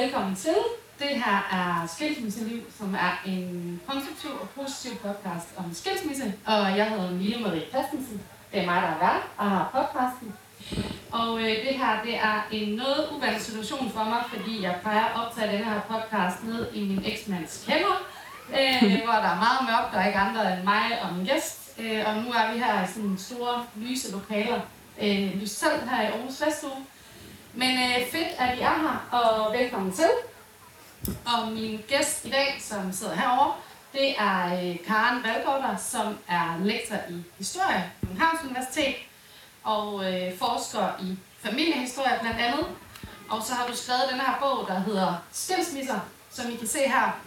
velkommen til. Det her er Skilsmisseliv, som er en konstruktiv og positiv podcast om skilsmisse. Og jeg hedder Mille Marie Christensen. Det er mig, der er vært og har podcasten. Og øh, det her, det er en noget uvandt situation for mig, fordi jeg plejer at optage denne her podcast ned i min eksmands kælder, øh, hvor der er meget mørkt, og ikke andre end mig og min gæst. Øh, og nu er vi her i sådan store, lyse lokaler. Øh, selv her i Aarhus Festuge. Men øh, fedt, at I er her, og velkommen til. Og min gæst i dag, som sidder herovre, det er øh, Karen Valgårder, som er lektor i historie på Københavns Universitet og øh, forsker i familiehistorie blandt andet. Og så har du skrevet den her bog, der hedder Skilsmisser, som I kan se her,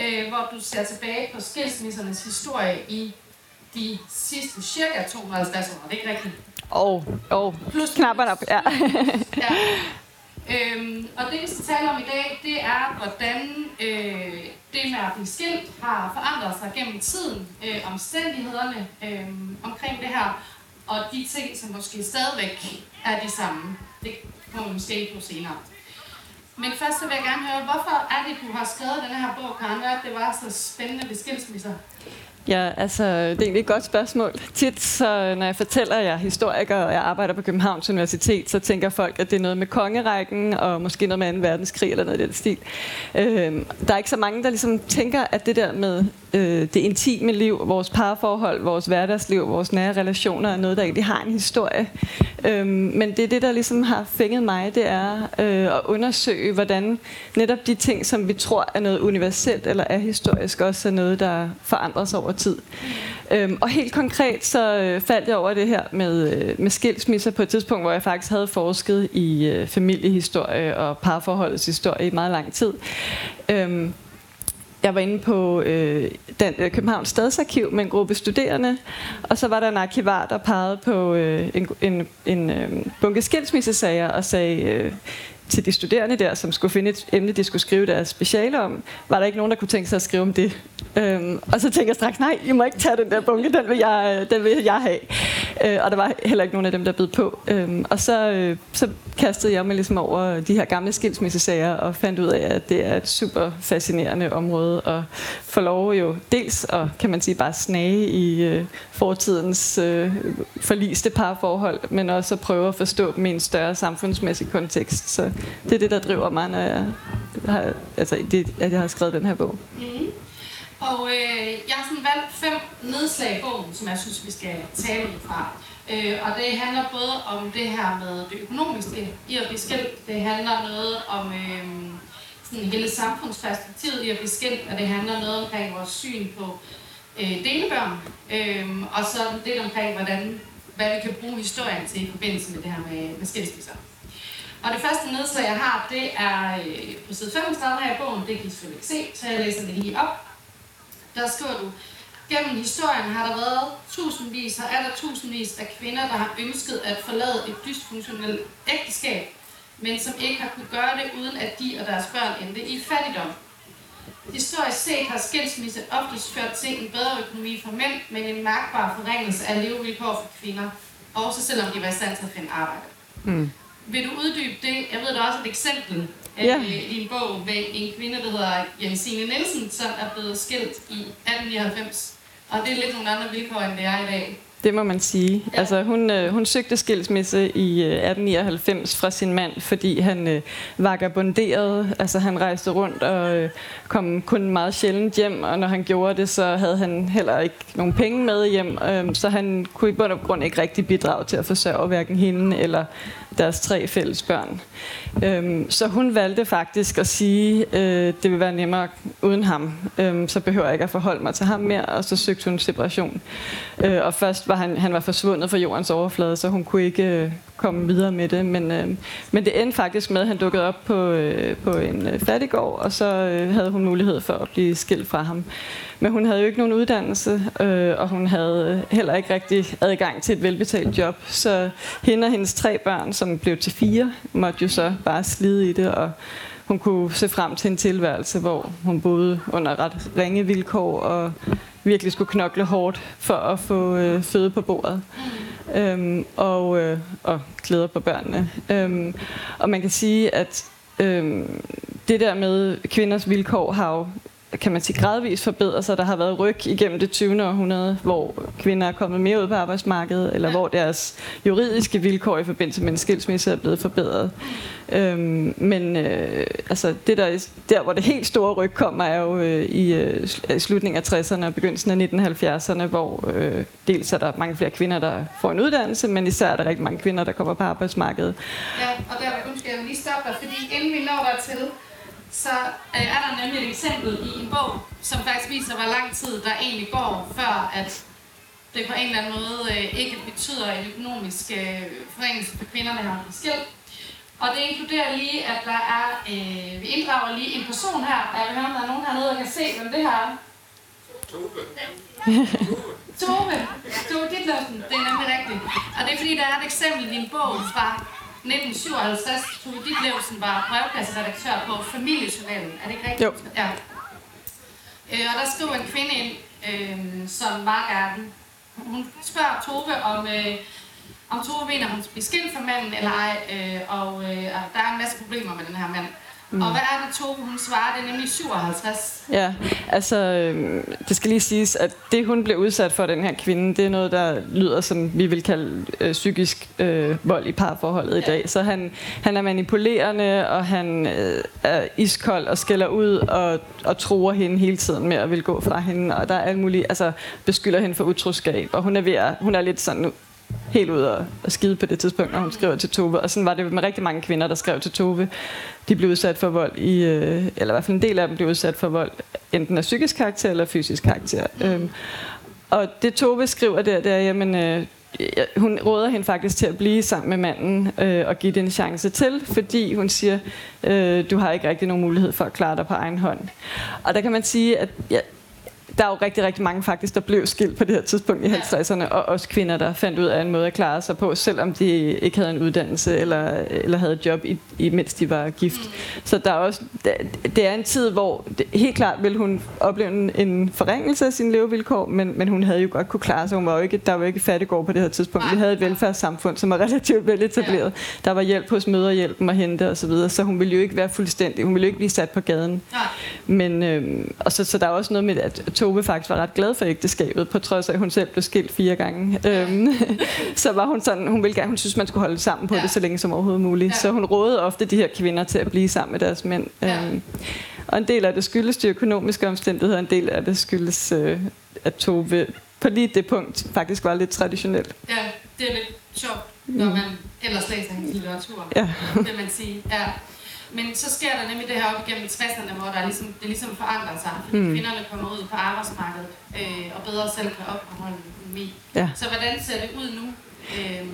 øh, hvor du ser tilbage på skilsmissernes historie i de sidste cirka 250 år. Er det ikke rigtigt? Og, og Plus knapperne op, ja. ja. Øhm, og det vi skal tale om i dag, det er, hvordan øh, det med at blive skilt har forandret sig gennem tiden, øh, omstændighederne øh, omkring det her, og de ting, som måske stadigvæk er de samme. Det kommer vi måske på senere. Men først så vil jeg gerne høre, hvorfor er det, du har skrevet den her bog, Karen? Er det, det var så spændende ved skilsmisser? Ja, altså, det er egentlig et godt spørgsmål. Tit, så, når jeg fortæller, at jeg er historiker, og jeg arbejder på Københavns Universitet, så tænker folk, at det er noget med kongerækken, og måske noget med 2. verdenskrig, eller noget i den stil. Øh, der er ikke så mange, der ligesom tænker, at det der med øh, det intime liv, vores parforhold, vores hverdagsliv, vores nære relationer, er noget, der egentlig har en historie. Øh, men det er det, der ligesom har fænget mig, det er øh, at undersøge, hvordan netop de ting, som vi tror er noget universelt eller er historisk, også er noget, der forandrer sig over tid. Øhm, og helt konkret så øh, faldt jeg over det her med, øh, med skilsmisser på et tidspunkt, hvor jeg faktisk havde forsket i øh, familiehistorie og parforholdets historie i meget lang tid. Øhm, jeg var inde på øh, den, øh, Københavns Stadsarkiv med en gruppe studerende, og så var der en arkivar, der pegede på øh, en, en, en øh, bunke skilsmissesager og sagde, øh, til de studerende der, som skulle finde et emne, de skulle skrive deres speciale om, var der ikke nogen, der kunne tænke sig at skrive om det. Øhm, og så tænkte jeg straks, nej, I må ikke tage den der bunke, den vil jeg, øh, den vil jeg have. Øh, og der var heller ikke nogen af dem, der bød på. Øhm, og så, øh, så kastede jeg mig ligesom over de her gamle skilsmissesager og fandt ud af, at det er et super fascinerende område at få lov jo dels at, kan man sige, bare snage i øh, fortidens øh, forliste parforhold, men også at prøve at forstå dem i en større samfundsmæssig kontekst. Så det er det, der driver mig, når jeg har, altså, det, at jeg har skrevet den her bog. Mm. Og øh, jeg har sådan valgt fem nedslag i bogen, som jeg synes, vi skal tale ud fra. Øh, og det handler både om det her med det økonomiske i at blive skilt. Det handler noget om øh, sådan hele samfundsperspektivet i at blive skilt, og det handler noget omkring vores syn på øh, delebørn. Øh, og så lidt omkring, hvordan, hvad vi kan bruge historien til i forbindelse med det her med, med skilsmisser. Og det første nedslag, jeg har, det er øh, på side 35 her i bogen. Det kan I selvfølgelig ikke se, så jeg læser det lige op. Der skriver du, gennem historien har der været tusindvis og er der tusindvis af kvinder, der har ønsket at forlade et dysfunktionelt ægteskab, men som ikke har kunne gøre det, uden at de og deres børn endte i fattigdom. Historisk set har skilsmisse oftest ført til en bedre økonomi for mænd, men en mærkbar forringelse af levevilkår for kvinder, også selvom de var i stand til at finde arbejde. Mm. Vil du uddybe det? Jeg ved, der er også et eksempel Ja. øh, i en bog med en kvinde, der hedder Jensine Nielsen, som er blevet skilt i 1899. Og det er lidt nogle andre vilkår, end det er i dag. Det må man sige. Ja. Altså, hun, øh, hun søgte skilsmisse i øh, 1899 fra sin mand, fordi han øh, vagabonderede. Altså, han rejste rundt og øh, kom kun meget sjældent hjem, og når han gjorde det, så havde han heller ikke nogen penge med hjem. Øh, så han kunne i bund og grund ikke rigtig bidrage til at forsørge hverken hende eller deres tre fælles børn. Øhm, så hun valgte faktisk at sige, øh, det vil være nemmere uden ham, øhm, så behøver jeg ikke at forholde mig til ham mere, og så søgte hun separation. Øh, og først var han, han var forsvundet fra jordens overflade, så hun kunne ikke øh, komme videre med det, men, øh, men det endte faktisk med, at han dukkede op på, øh, på en øh, fattigård, og så øh, havde hun mulighed for at blive skilt fra ham. Men hun havde jo ikke nogen uddannelse, øh, og hun havde heller ikke rigtig adgang til et velbetalt job. Så hende og hendes tre børn, som blev til fire, måtte jo så bare slide i det, og hun kunne se frem til en tilværelse, hvor hun boede under ret ringe vilkår og virkelig skulle knokle hårdt for at få øh, føde på bordet. Øhm, og, øh, og klæder på børnene. Øhm, og man kan sige, at øhm, det der med kvinders vilkår har jo kan man sige, gradvist forbedret sig. Der har været ryg igennem det 20. århundrede, hvor kvinder er kommet mere ud på arbejdsmarkedet, eller hvor deres juridiske vilkår i forbindelse med en skilsmisse er blevet forbedret. Øhm, men øh, altså det der, der, hvor det helt store ryg kommer, er jo øh, i øh, slutningen af 60'erne og begyndelsen af 1970'erne, hvor øh, dels er der mange flere kvinder, der får en uddannelse, men især er der rigtig mange kvinder, der kommer på arbejdsmarkedet. Ja, og der skal jeg lige stoppe dig, fordi inden vi når dertil, så øh, er der nemlig et eksempel i en bog, som faktisk viser, hvor lang tid der egentlig går, før at det på en eller anden måde øh, ikke betyder en økonomisk øh, forringelse for kvinderne her skilt. Og det inkluderer lige, at der er, øh, vi inddrager lige en person her, og jeg vil høre, om der er nogen hernede, der kan se, hvem det her er. Tove. Tove. Tove Ditlevsen, det er nemlig rigtigt. Og det er fordi, der er et eksempel i din bog fra 1957, Tove Ditlevsen var brevkasseredaktør på Familiejournalen. Er det ikke rigtigt? Jo. Ja. Øh, og der skriver en kvinde ind, øh, som var gerne. Hun spørger Tove, om, øh, om Tove mener, hun skal blive skilt fra manden eller ej. Øh, og øh, der er en masse problemer med den her mand. Mm. Og hvad er det, Tove, hun svarer? Det er nemlig 57. Ja, altså, øh, det skal lige siges, at det, hun blev udsat for, den her kvinde, det er noget, der lyder som, vi vil kalde øh, psykisk øh, vold i parforholdet ja. i dag. Så han, han er manipulerende, og han øh, er iskold og skælder ud og, og tror hende hele tiden med at vil gå fra hende. Og der er alt muligt, altså beskylder hende for utroskab, og hun er, ved at, hun er lidt sådan helt ud og, og skide på det tidspunkt, når hun skriver til Tove. Og sådan var det med rigtig mange kvinder, der skrev til Tove. De blev udsat for vold, i, øh, eller i hvert fald en del af dem blev udsat for vold, enten af psykisk karakter eller fysisk karakter. Øhm, og det Tove skriver der, det er, jamen, øh, hun råder hende faktisk til at blive sammen med manden øh, og give det en chance til, fordi hun siger, øh, du har ikke rigtig nogen mulighed for at klare dig på egen hånd. Og der kan man sige, at ja, der er jo rigtig, rigtig mange faktisk, der blev skilt på det her tidspunkt i 50'erne, og også kvinder, der fandt ud af en måde at klare sig på, selvom de ikke havde en uddannelse eller, eller havde et job, i, i, mens de var gift. Så der er også, det er en tid, hvor det, helt klart ville hun opleve en, en forringelse af sine levevilkår, men, men hun havde jo godt kunne klare sig. Hun var jo ikke, der var jo ikke fattigård på det her tidspunkt. Vi havde et velfærdssamfund, som var relativt veletableret. Der var hjælp hos møderhjælpen og hente osv., så, videre, så hun ville jo ikke være fuldstændig, hun ville jo ikke blive sat på gaden. Men, øh, og så, så der er også noget med, at Tove faktisk var ret glad for ægteskabet, på trods af, at hun selv blev skilt fire gange. Øhm, så var hun sådan, hun ville gerne, hun synes, man skulle holde sammen på ja. det så længe som overhovedet muligt. Ja. Så hun rådede ofte de her kvinder til at blive sammen med deres mænd. Ja. Øhm, og en del af det skyldes de økonomiske omstændigheder, en del af det skyldes, øh, at Tove på lige det punkt faktisk var lidt traditionelt. Ja, det er lidt sjovt, når mm. man ellers læser hendes litteratur, ja. vil man sige. Ja. Men så sker der nemlig det her op igennem 60'erne, hvor der ligesom, det ligesom forandrer sig. Fordi mm. kvinderne kommer ud på arbejdsmarkedet øh, og bedre selv kan opretholde økonomi. Ja. Så hvordan ser det ud nu? Øh,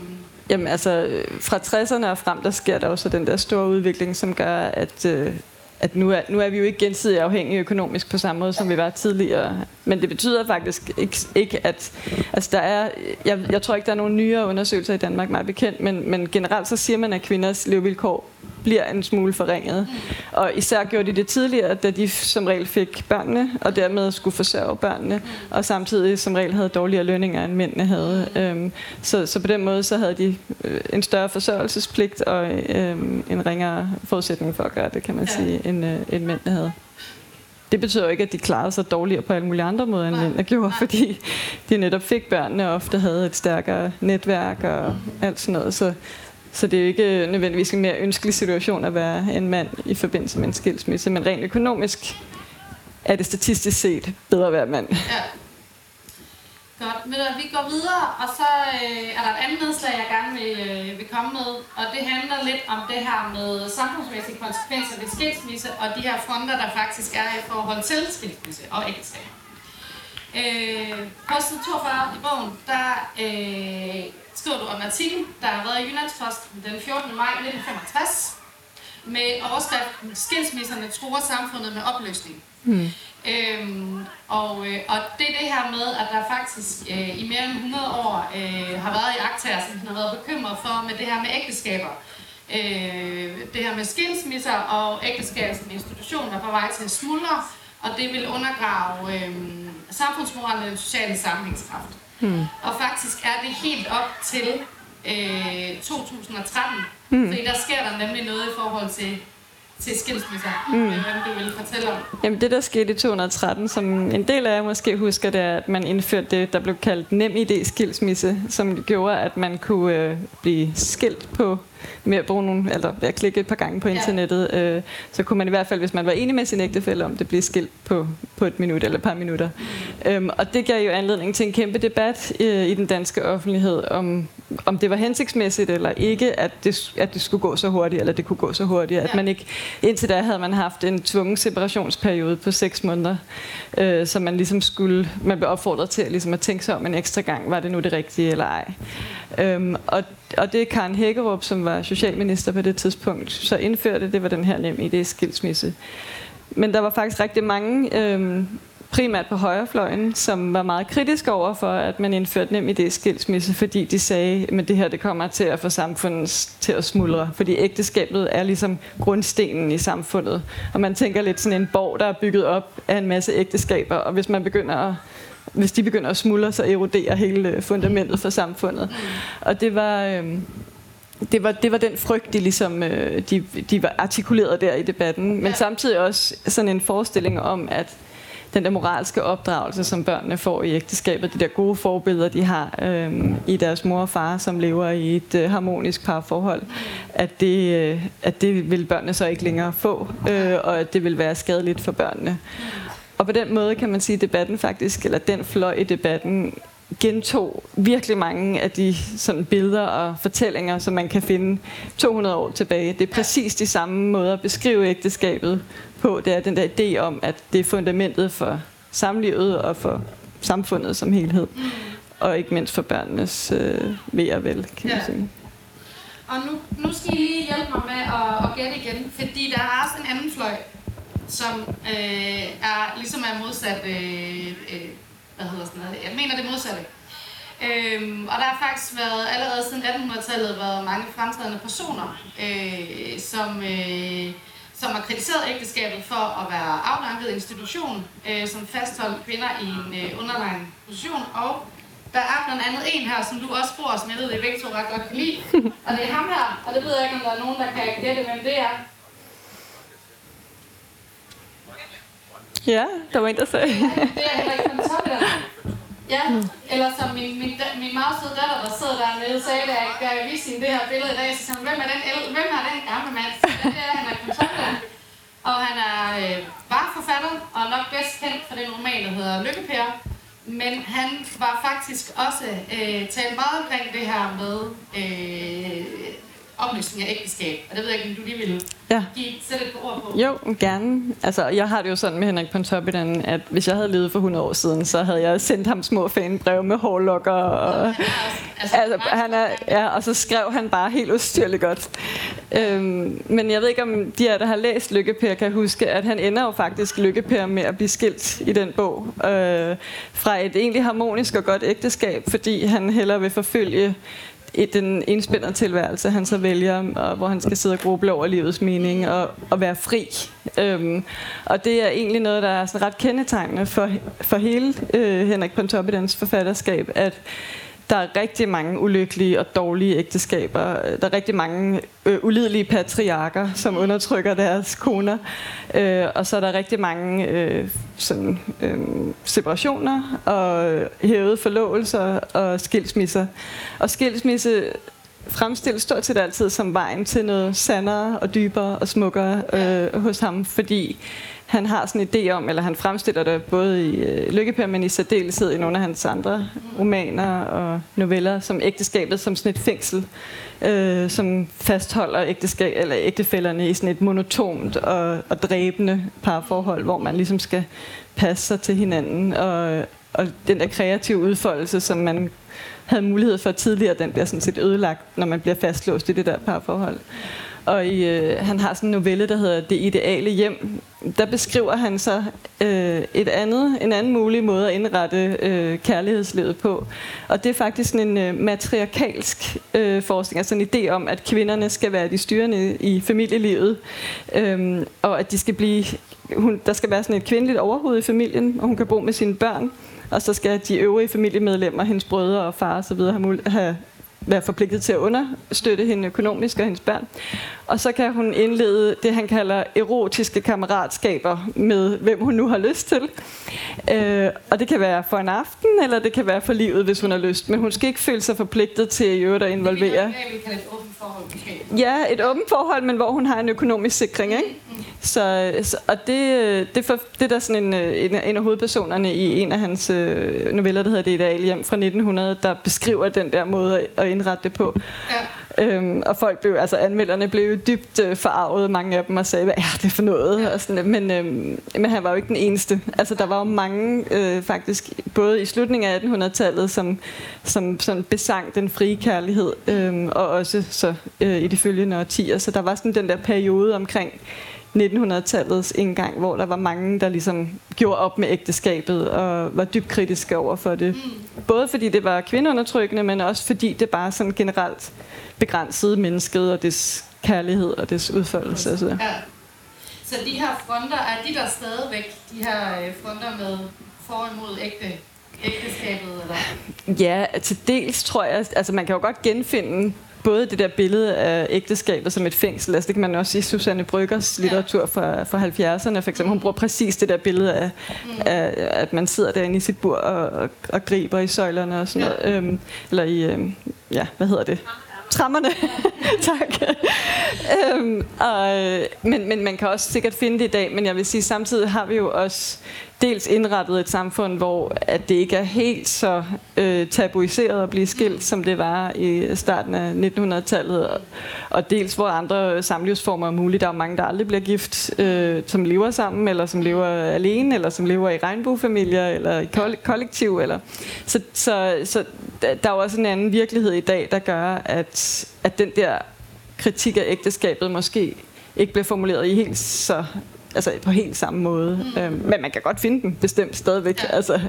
Jamen altså, fra 60'erne og frem, der sker der også den der store udvikling, som gør, at, øh, at nu, er, nu er vi jo ikke gensidigt afhængige økonomisk på samme måde, som vi var tidligere. Men det betyder faktisk ikke, ikke at... Altså der er, jeg, jeg tror ikke, der er nogen nyere undersøgelser i Danmark, meget bekendt, men, men generelt så siger man, at kvinders levevilkår bliver en smule forringet. Og især gjorde de det tidligere, da de som regel fik børnene, og dermed skulle forsørge børnene, og samtidig som regel havde dårligere lønninger, end mændene havde. Øhm, så, så på den måde så havde de øh, en større forsørgelsespligt og øhm, en ringere forudsætning for at gøre det, kan man sige, end, øh, end mændene havde. Det betyder jo ikke, at de klarede sig dårligere på alle mulige andre måder, end mændene gjorde, fordi de netop fik børnene og ofte havde et stærkere netværk og alt sådan noget. Så, så det er jo ikke nødvendigvis en mere ønskelig situation at være en mand i forbindelse med en skilsmisse, men rent økonomisk er det statistisk set bedre at være mand. Ja. Godt. Men vi går videre, og så øh, er der et andet nedslag, jeg gerne vil, øh, vil komme med, og det handler lidt om det her med samfundsmæssige konsekvenser ved skilsmisse, og de her fronter, der faktisk er i forhold til skilsmisse og ægteskab. Øh, på side 42 i bogen, der øh, skriver du om en artikel, der har været i Jyllandsposten den 14. maj 1965, med overskriften Skilsmisserne tror samfundet med opløsning. Mm. Øhm, og, øh, og det er det her med, at der faktisk øh, i mere end 100 år øh, har været i aktager, som har været bekymret for med det her med ægteskaber. Øh, det her med skilsmisser og ægteskab som institution er på vej til at smuldre, og det vil undergrave øh, samfundsmoralen og den sociale sammenhængskraft. Hmm. Og faktisk er det helt op til øh, 2013, hmm. fordi der sker der nemlig noget i forhold til, til skilsmisser, mm. hvem du vil fortælle om. Jamen det, der skete i 213, som en del af jer måske husker, det er, at man indførte det, der blev kaldt nem idé skilsmisse, som gjorde, at man kunne øh, blive skilt på med at bruge nogle, eller ved at klikke et par gange på internettet, ja. øh, så kunne man i hvert fald, hvis man var enig med sin ægtefælle om det, blive skilt på, på et minut eller et par minutter. Mm. Øhm, og det gav jo anledning til en kæmpe debat øh, i den danske offentlighed om, om det var hensigtsmæssigt eller ikke, at det, at det skulle gå så hurtigt, eller det kunne gå så hurtigt. Ja. At man ikke, indtil da havde man haft en tvungen separationsperiode på seks måneder, øh, så man ligesom skulle, man blev opfordret til ligesom at tænke sig om en ekstra gang, var det nu det rigtige eller ej. Øhm, og, og det Karen Hækkerup, som var socialminister på det tidspunkt, så indførte, det var den her nem idé skilsmisse. Men der var faktisk rigtig mange, øhm, primært på højrefløjen, som var meget kritiske over for, at man indførte nem idé skilsmisse, fordi de sagde, at det her det kommer til at få samfundet til at smuldre, fordi ægteskabet er ligesom grundstenen i samfundet. Og man tænker lidt sådan en borg, der er bygget op af en masse ægteskaber, og hvis man begynder at hvis de begynder at smuldre, så eroderer hele fundamentet for samfundet. Og det var, øh, det var, det var den frygt, de, ligesom, øh, de, de var artikuleret der i debatten. Men ja. samtidig også sådan en forestilling om, at den der moralske opdragelse, som børnene får i ægteskabet, de der gode forbilleder, de har øh, i deres mor og far, som lever i et øh, harmonisk parforhold, at det, øh, at det vil børnene så ikke længere få, øh, og at det vil være skadeligt for børnene. Og på den måde kan man sige, at debatten faktisk, eller den fløj i debatten, gentog virkelig mange af de sådan billeder og fortællinger, som man kan finde 200 år tilbage. Det er præcis de samme måder at beskrive ægteskabet på. Det er den der idé om, at det er fundamentet for samlivet og for samfundet som helhed. Og ikke mindst for børnenes øh, ved og vel, kan man ja. sige. Og nu, nu skal I lige hjælpe mig med at, at gætte igen, fordi der er også en anden fløj, som øh, er ligesom er modsat, øh, øh, hvad hedder sådan noget, jeg mener det modsatte. Øhm, og der har faktisk været, allerede siden 1800-tallet, været mange fremtrædende personer, øh, som, øh, som har kritiseret ægteskabet for at være afdanket institution, øh, som fastholdt kvinder i en øh, underlegen position, og der er blandt andet en her, som du også bruger, som jeg ved, at begge to ret godt kan lide, og det er ham her, og det ved jeg ikke, om der er nogen, der kan gætte, hvem det er. Ja, der var en, der sagde. det er von Toppen. Ja, eller som min, min, min meget søde datter, der sidder dernede, sagde, da jeg, da jeg viste hende det her billede i dag, så sagde hvem er den, hvem er den gamle mand? det er han er Toppen. Og han er øh, var forfatter, og nok bedst kendt for den roman, der hedder Lykkepære. Men han var faktisk også øh, talt meget omkring det her med øh, opløsning af ægteskab. Og det ved jeg ikke, om du lige vil ja. give sætte et ord på. Jo, gerne. Altså, jeg har det jo sådan med Henrik Pontoppidan, at hvis jeg havde levet for 100 år siden, så havde jeg sendt ham små fanbrev med hårlokker. Og, ja, altså, altså, han er, ja, og så skrev han bare helt ustyrligt godt. Øhm, men jeg ved ikke, om de af der har læst Lykkepær kan huske, at han ender jo faktisk Lykkepær med at blive skilt i den bog. Øh, fra et egentlig harmonisk og godt ægteskab, fordi han hellere vil forfølge den indspændende tilværelse, han så vælger, og hvor han skal sidde og gruble over livets mening og, og være fri. Øhm, og det er egentlig noget, der er sådan ret kendetegnende for, for hele øh, Henrik Pontoppidans forfatterskab, at der er rigtig mange ulykkelige og dårlige ægteskaber. Der er rigtig mange øh, ulidelige patriarker, som undertrykker deres koner. Øh, og så er der rigtig mange øh, sådan, øh, separationer og hævede forlovelser og skilsmisser. Og skilsmisse fremstilles stort set altid som vejen til noget sandere og dybere og smukkere øh, hos ham, fordi han har sådan en idé om, eller han fremstiller det både i øh, Lykkepær, men i særdeleshed i nogle af hans andre romaner og noveller, som ægteskabet som sådan et fængsel, øh, som fastholder ægteskab, eller ægtefælderne i sådan et monotont og, og dræbende parforhold, hvor man ligesom skal passe sig til hinanden. Og, og den der kreative udfoldelse, som man havde mulighed for tidligere, den bliver sådan set ødelagt, når man bliver fastlåst i det der parforhold. Og i, øh, han har sådan en novelle, der hedder Det ideale hjem. Der beskriver han så øh, et andet, en anden mulig måde at indrette øh, kærlighedslivet på. Og det er faktisk en øh, matriarkalsk øh, forskning, altså en idé om, at kvinderne skal være de styrende i familielivet, øh, og at de skal blive, hun, der skal være sådan et kvindeligt overhoved i familien, og hun kan bo med sine børn, og så skal de øvrige familiemedlemmer, hendes brødre og far osv. have, have være forpligtet til at understøtte hende økonomisk og hendes børn. Og så kan hun indlede det, han kalder erotiske kammeratskaber med, hvem hun nu har lyst til. Øh, og det kan være for en aften, eller det kan være for livet, hvis hun har lyst. Men hun skal ikke føle sig forpligtet til at, øvrigt at involvere. Det kalde et åbent forhold. Ja, et åbent forhold, men hvor hun har en økonomisk sikring. Ikke? Så, så, og det, det, for, det er der sådan en, en, en af hovedpersonerne i en af hans øh, noveller, der hedder Det ideal hjem fra 1900, der beskriver den der måde at, indrette det på. Ja. Øhm, og folk blev, altså anmelderne blev dybt øh, forarvet, mange af dem, og sagde, hvad er det for noget? Ja. Og sådan, men, øhm, men han var jo ikke den eneste. Altså der var jo mange, øh, faktisk, både i slutningen af 1800-tallet, som, som, som besang den frie kærlighed, øh, og også så øh, i de følgende årtier. Så der var sådan den der periode omkring 1900-tallets indgang, hvor der var mange, der ligesom gjorde op med ægteskabet og var dybt kritiske over for det. Mm. Både fordi det var kvindeundertrykkende, men også fordi det bare sådan generelt begrænsede mennesket og dets kærlighed og dets udførelse. Så. Ja. Så de her fronter, er de der stadigvæk, de her øh, fronter med for imod ægte, ægteskabet? Eller? Ja, til dels tror jeg, altså man kan jo godt genfinde både det der billede af ægteskabet som et fængsel, altså det kan man også i Susanne Bryggers litteratur fra, fra 70'erne, for eksempel. Hun bruger præcis det der billede af, af at man sidder derinde i sit bur og, og, og griber i søjlerne og sådan noget. Øhm, eller i, øhm, ja, hvad hedder det? trammerne. tak. øhm, og, men, men man kan også sikkert finde det i dag, men jeg vil sige, samtidig har vi jo også dels indrettet et samfund, hvor at det ikke er helt så øh, tabuiseret at blive skilt, som det var i starten af 1900-tallet, og, og dels hvor andre samlivsformer er mulige. Der er mange, der aldrig bliver gift, øh, som lever sammen, eller som lever alene, eller som lever i regnbuefamilier, eller i kollektiv. Eller. Så, så, så der er jo også en anden virkelighed i dag, der gør, at, at den der kritik af ægteskabet måske ikke bliver formuleret i helt så altså på helt samme måde. Mm. Øhm, men man kan godt finde den bestemt stadigvæk. Ja. Altså,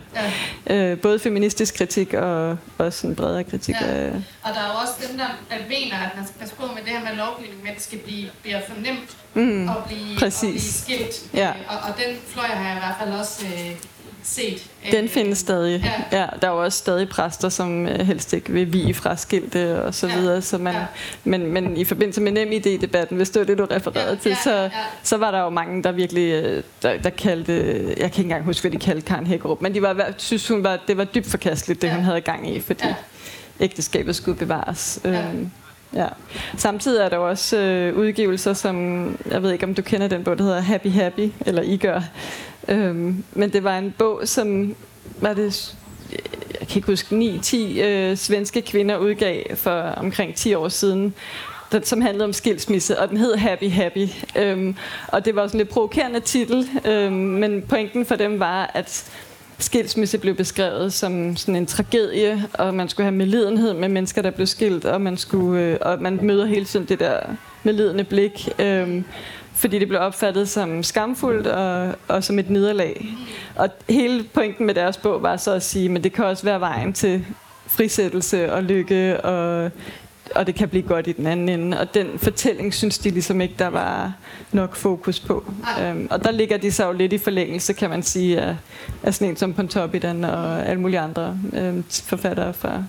ja. Øh, både feministisk kritik og også en bredere kritik. Ja. Af... Og der er jo også dem, der mener, at man skal passe på med det her med lovgivning, men det skal blive, blive for nemt mm. at, blive, Præcis. at blive skilt. Ja. Og, og den fløj har jeg i hvert fald også... Øh, set. Den findes stadig. Ja. ja. Der er jo også stadig præster, som øh, helst ikke vil vige fra skilte og så ja. videre. Så man, ja. men, men i forbindelse med nem idé-debatten, hvis det var det, du refererede ja. til, ja. Så, ja. så var der jo mange, der virkelig øh, der, der kaldte, jeg kan ikke engang huske, hvad de kaldte Karen Hækkerup, men de var, synes, hun var, det var dybt forkasteligt, det ja. hun havde gang i, fordi ja. ægteskabet skulle bevares. Ja. Øhm, Ja. Samtidig er der også øh, udgivelser, som, jeg ved ikke om du kender den bog, der hedder Happy Happy, eller I gør. Øhm, men det var en bog, som var det, jeg kan ikke huske, 9-10 øh, svenske kvinder udgav for omkring 10 år siden, den, som handlede om skilsmisse, og den hed Happy Happy. Øhm, og det var sådan en lidt provokerende titel, øhm, men pointen for dem var, at skilsmisse blev beskrevet som sådan en tragedie, og man skulle have medlidenhed med mennesker, der blev skilt, og man, skulle, øh, og man møder hele tiden det der medlidende blik, øh, fordi det blev opfattet som skamfuldt og, og som et nederlag. Og hele pointen med deres bog var så at sige, men det kan også være vejen til frisættelse og lykke og og det kan blive godt i den anden ende. Og den fortælling synes de ligesom ikke, der var nok fokus på. Øhm, og der ligger de så jo lidt i forlængelse, kan man sige, af, af sådan en som Pontoppidan og alle mulige andre øhm, forfattere fra,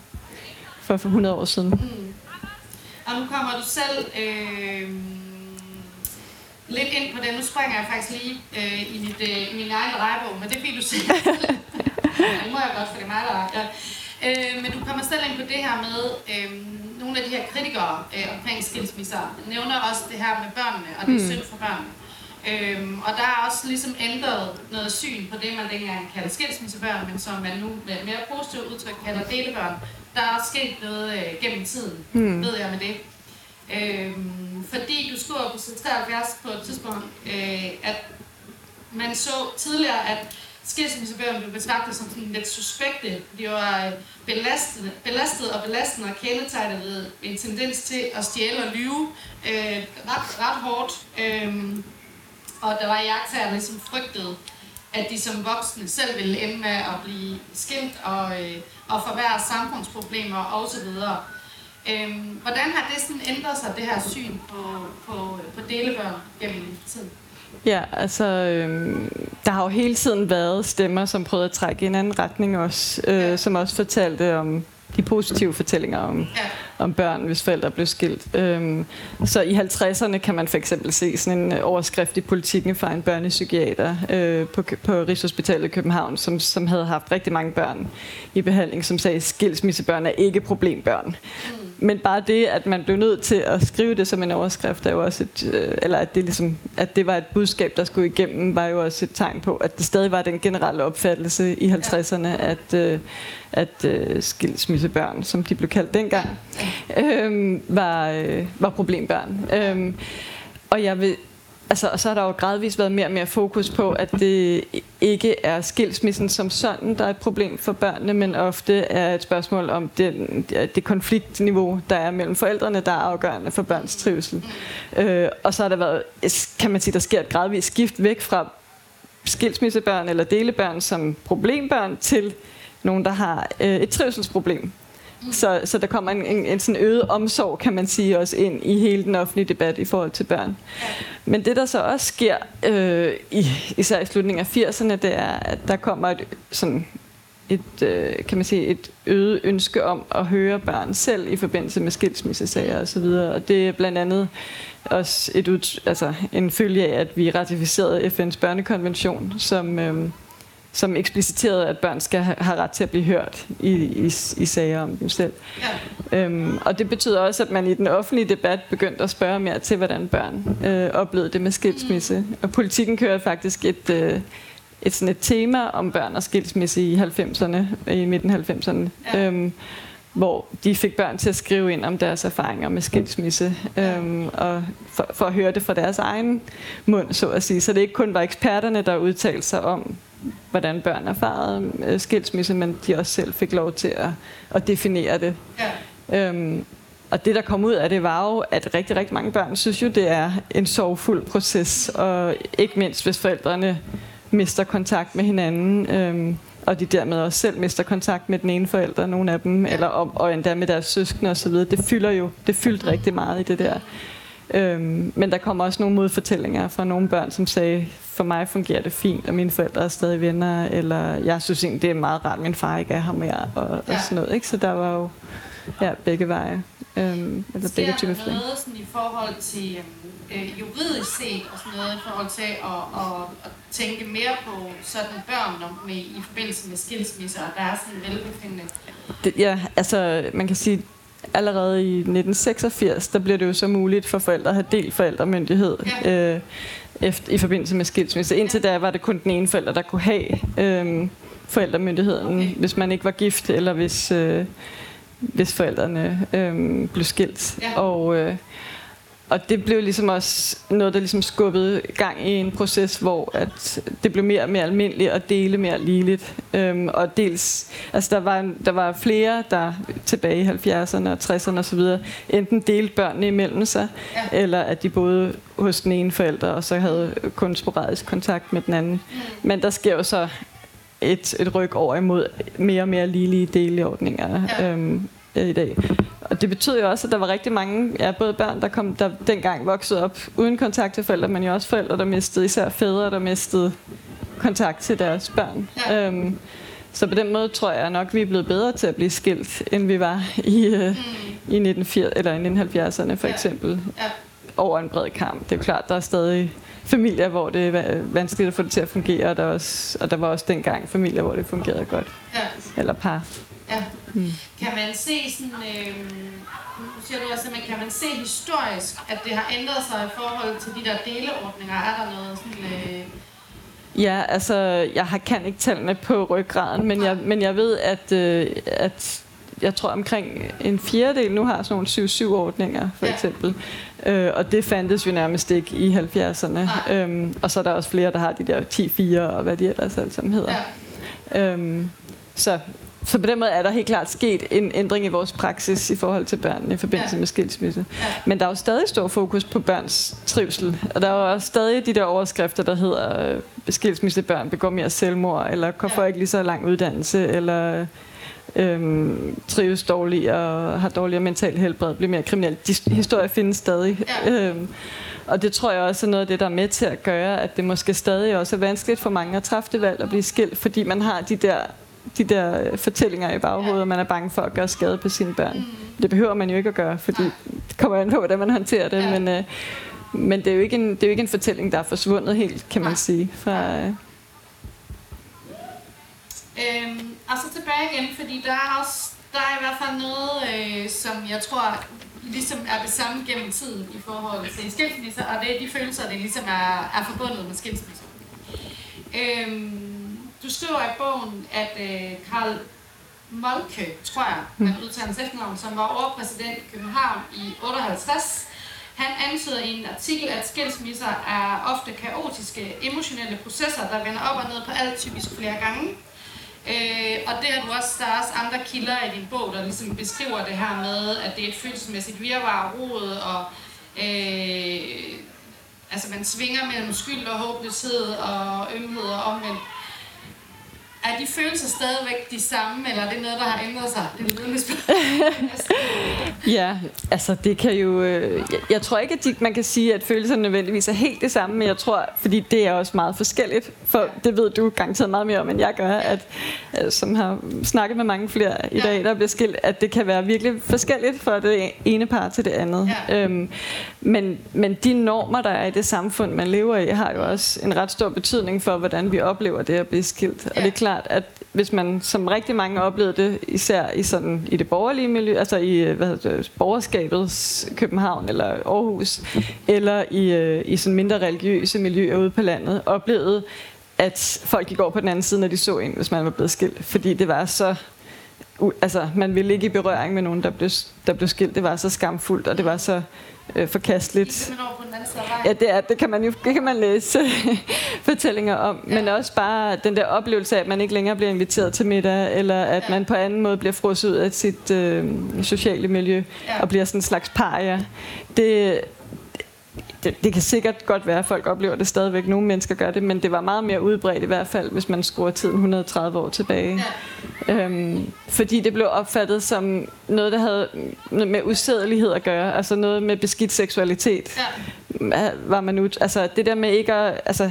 for, for 100 år siden. Mm. Og nu kommer du selv øh, lidt ind på det. Nu springer jeg faktisk lige øh, i, mit, øh, min egen rejebog, men det vil du sige. det må jeg godt, for det er mig, der ja. øh, Men du kommer selv ind på det her med... Øh, nogle af de her kritikere øh, omkring skilsmisser nævner også det her med børnene, og det er mm. synd for børnene. Øhm, og der er også ligesom ændret noget syn på det, man dengang kaldte skilsmissebørn, men som man nu med mere positivt udtryk kalder delebørn. Der er sket noget øh, gennem tiden, mm. ved jeg med det. Øhm, fordi du skriver på 73 på et tidspunkt, øh, at man så tidligere, at skilsmissebøgerne blev betragtet som sådan lidt suspekte. De var øh, belastet, belastet og belastende og kendetegnet ved en tendens til at stjæle og lyve øh, ret, ret hårdt. Øh, og der var jagttager, der ligesom frygtede, at de som voksne selv ville ende med at blive skilt og, øh, og forværre samfundsproblemer osv. Øhm, hvordan har det sådan ændret sig, det her syn på, på, på delebørn gennem tiden? Ja, altså, øh, der har jo hele tiden været stemmer, som prøvede at trække i en anden retning også, øh, ja. som også fortalte om de positive fortællinger om, ja. om børn, hvis forældre blev skilt. Øhm, så i 50'erne kan man for eksempel se sådan en overskrift i politikken fra en børnepsykiater øh, på, på Rigshospitalet i København, som, som havde haft rigtig mange børn i behandling, som sagde, at skilsmissebørn er ikke problembørn. Mm. Men bare det, at man blev nødt til at skrive det som en overskrift, er jo også et, øh, eller at det, ligesom, at det var et budskab, der skulle igennem, var jo også et tegn på, at det stadig var den generelle opfattelse i 50'erne, at, øh, at øh, skilsmissebørn, som de blev kaldt dengang, øh, var, øh, var problembørn. Øh, og jeg vil Altså, og så har der jo gradvist været mere og mere fokus på, at det ikke er skilsmissen som sådan, der er et problem for børnene, men ofte er et spørgsmål om det, det konfliktniveau, der er mellem forældrene, der er afgørende for børns trivsel. Øh, og så har der været, kan man sige, der sker et gradvist skift væk fra skilsmissebørn eller delebørn som problembørn til nogen, der har øh, et trivselsproblem. Så, så der kommer en, en, en sådan øget omsorg, kan man sige, også ind i hele den offentlige debat i forhold til børn. Men det, der så også sker, øh, i, især i slutningen af 80'erne, det er, at der kommer et, sådan et, øh, kan man sige, et øget ønske om at høre børn selv i forbindelse med skilsmissesager osv. Og, og det er blandt andet også et, altså en følge af, at vi ratificerede FN's børnekonvention, som... Øh, som ekspliciterede, at børn skal have ret til at blive hørt i, i, i sager om dem selv. Ja. Øhm, og det betyder også, at man i den offentlige debat begyndte at spørge mere til, hvordan børn øh, oplevede det med skilsmisse. Mm. Og politikken kører faktisk et, øh, et, sådan et tema om børn og skilsmisse i 90'erne, i midten 90'erne. Ja. Øhm, hvor de fik børn til at skrive ind om deres erfaringer med skilsmisse, øhm, og for, for at høre det fra deres egen mund, så at sige. Så det ikke kun var eksperterne, der udtalte sig om, hvordan børn erfarede øh, skilsmisse, men de også selv fik lov til at, at definere det. Ja. Øhm, og det, der kom ud af det, var jo, at rigtig, rigtig mange børn synes jo, det er en sorgfuld proces, og ikke mindst, hvis forældrene mister kontakt med hinanden, øhm, og de dermed også selv mister kontakt med den ene forælder, nogle af dem, eller og, og endda med deres søskende osv. Det fylder jo, det fyldte rigtig meget i det der. Øhm, men der kommer også nogle modfortællinger fra nogle børn, som sagde, for mig fungerer det fint, og mine forældre er stadig venner, eller jeg synes egentlig, det er meget rart, at min far ikke er her mere, og, ja. og sådan noget. Ikke? Så der var jo ja, begge veje. Øhm, eller Sker begge typer der noget sådan i forhold til øhm, øh, juridisk set, og sådan noget i forhold til at, at, at tænke mere på sådan børn med, i forbindelse med skilsmisser, og der er sådan velbefindende? Det, ja, altså man kan sige, allerede i 1986, der bliver det jo så muligt for forældre at have delt forældremyndighed. Ja. Øh, efter, i forbindelse med skilsmisse. Indtil da var det kun den ene forælder, der kunne have øh, forældremyndigheden, okay. hvis man ikke var gift, eller hvis, øh, hvis forældrene øh, blev skilt. Ja. Og, øh, og det blev ligesom også noget, der ligesom skubbede gang i en proces, hvor at det blev mere og mere almindeligt at dele mere ligeligt. Øhm, og dels, altså der var, der var flere, der tilbage i 70'erne og 60'erne osv., enten delte børnene imellem sig, ja. eller at de boede hos den ene forælder, og så havde kun sporadisk kontakt med den anden. Mm. Men der sker jo så et, et ryg over imod mere og mere ligelige deleordninger ja. øhm, i dag. Og det betød jo også, at der var rigtig mange, ja, både børn, der, kom, der dengang voksede op uden kontakt til forældre, men jo også forældre, der mistede, især fædre, der mistede kontakt til deres børn. Ja. Øhm, så på den måde tror jeg nok, vi er blevet bedre til at blive skilt, end vi var i, øh, mm. i 1980, eller i 1970'erne for ja. eksempel. Ja. Over en bred kamp. Det er klart, der er stadig familier, hvor det er vanskeligt at få det til at fungere, og der, også, og der var også dengang familier, hvor det fungerede godt. Ja. Eller par. Ja. Mm. Kan man se sådan, øh, nu siger du også, men kan man se historisk, at det har ændret sig i forhold til de der deleordninger? Er der noget sådan... Øh, Ja, altså, jeg har, kan ikke tallene på ryggraden, men jeg, men jeg ved, at, øh, at jeg tror omkring en fjerdedel nu har sådan nogle 7-7-ordninger, for ja. eksempel. Øh, og det fandtes jo nærmest ikke i 70'erne. Øhm, og så er der også flere, der har de der 10-4 og hvad de ellers alt sammen hedder. Ja. Øhm, så så på den måde er der helt klart sket en ændring i vores praksis i forhold til børnene i forbindelse ja. med skilsmisse. Ja. Men der er jo stadig stor fokus på børns trivsel. Og der er jo også stadig de der overskrifter, der hedder øh, skilsmissebørn begår mere selvmord, eller får ja. ikke lige så lang uddannelse, eller øhm, trives dårligt og har dårligere mental helbred, bliver mere kriminel. De historier findes stadig. Ja. Øhm, og det tror jeg også er noget af det, der er med til at gøre, at det måske stadig også er vanskeligt for mange at træffe det valg at blive skilt, fordi man har de der de der øh, fortællinger i baghovedet, og man er bange for at gøre skade på sine børn. Mm. Det behøver man jo ikke at gøre, fordi det kommer an på, hvordan man håndterer det, Ja. men, øh, men det, er jo ikke en, det er jo ikke en fortælling, der er forsvundet helt, kan man sige. Fra, øh, Øhm, og så tilbage igen, fordi der er også der er i hvert fald noget, øh, som jeg tror ligesom er det samme gennem tiden i forhold til skilsmisser, og det er de følelser, det ligesom er, er forbundet med skilsmisser. Øhm, du skriver i bogen, at øh, Karl Molke, tror jeg, man udtaler hans efternavn, som var overpræsident i København i 58, han antyder i en artikel, at skilsmisser er ofte kaotiske, emotionelle processer, der vender op og ned på alt typisk flere gange. Øh, og det er du også, der er også andre kilder i din bog, der ligesom beskriver det her med, at det er et følelsesmæssigt virvar og rod, og øh, altså man svinger mellem skyld og håbløshed og ømhed og omvendt. Er de følelser stadigvæk de samme, eller er det noget, der har ændret sig? Det er. Ja, altså det kan jo... Øh, jeg, jeg tror ikke, at de, man kan sige, at følelserne nødvendigvis er helt det samme, men jeg tror, fordi det er også meget forskelligt, for det ved du garanteret meget mere om, end jeg gør, at, øh, som har snakket med mange flere i Ja. dag, der bliver skilt, at det kan være virkelig forskelligt fra det ene par til det andet. Ja. Øhm, men, men de normer, der er i det samfund, man lever i, har jo også en ret stor betydning for, hvordan vi oplever det at blive skilt. Og Ja. det er klart, at hvis man, som rigtig mange oplevede det, især i, sådan, i det borgerlige miljø, altså i øh, hvad hedder det, borgerskabets København eller Aarhus, eller i, øh, i sådan mindre religiøse miljøer ude på landet, oplevede, at folk gik over på den anden side, når de så en, hvis man var blevet skilt. Fordi det var så... Altså, man ville ikke i berøring med nogen, der blev, der blev skilt. Det var så skamfuldt, og det var så øh, forkasteligt. Ja, det, er, det kan man jo det kan man læse fortællinger om, ja. men også bare den der oplevelse af, at man ikke længere bliver inviteret til middag, eller at Ja. man på anden måde bliver frosset ud af sit øh, sociale miljø, Ja. og bliver sådan en slags paria. Det, det, det kan sikkert godt være, at folk oplever det stadigvæk. Nogle mennesker gør det, men det var meget mere udbredt i hvert fald, hvis man skruer tiden 130 år tilbage. Ja. Øhm, fordi det blev opfattet som noget, der havde med usædelighed at gøre, altså noget med beskidt seksualitet Ja. var man ud. Altså det der med ikke at, altså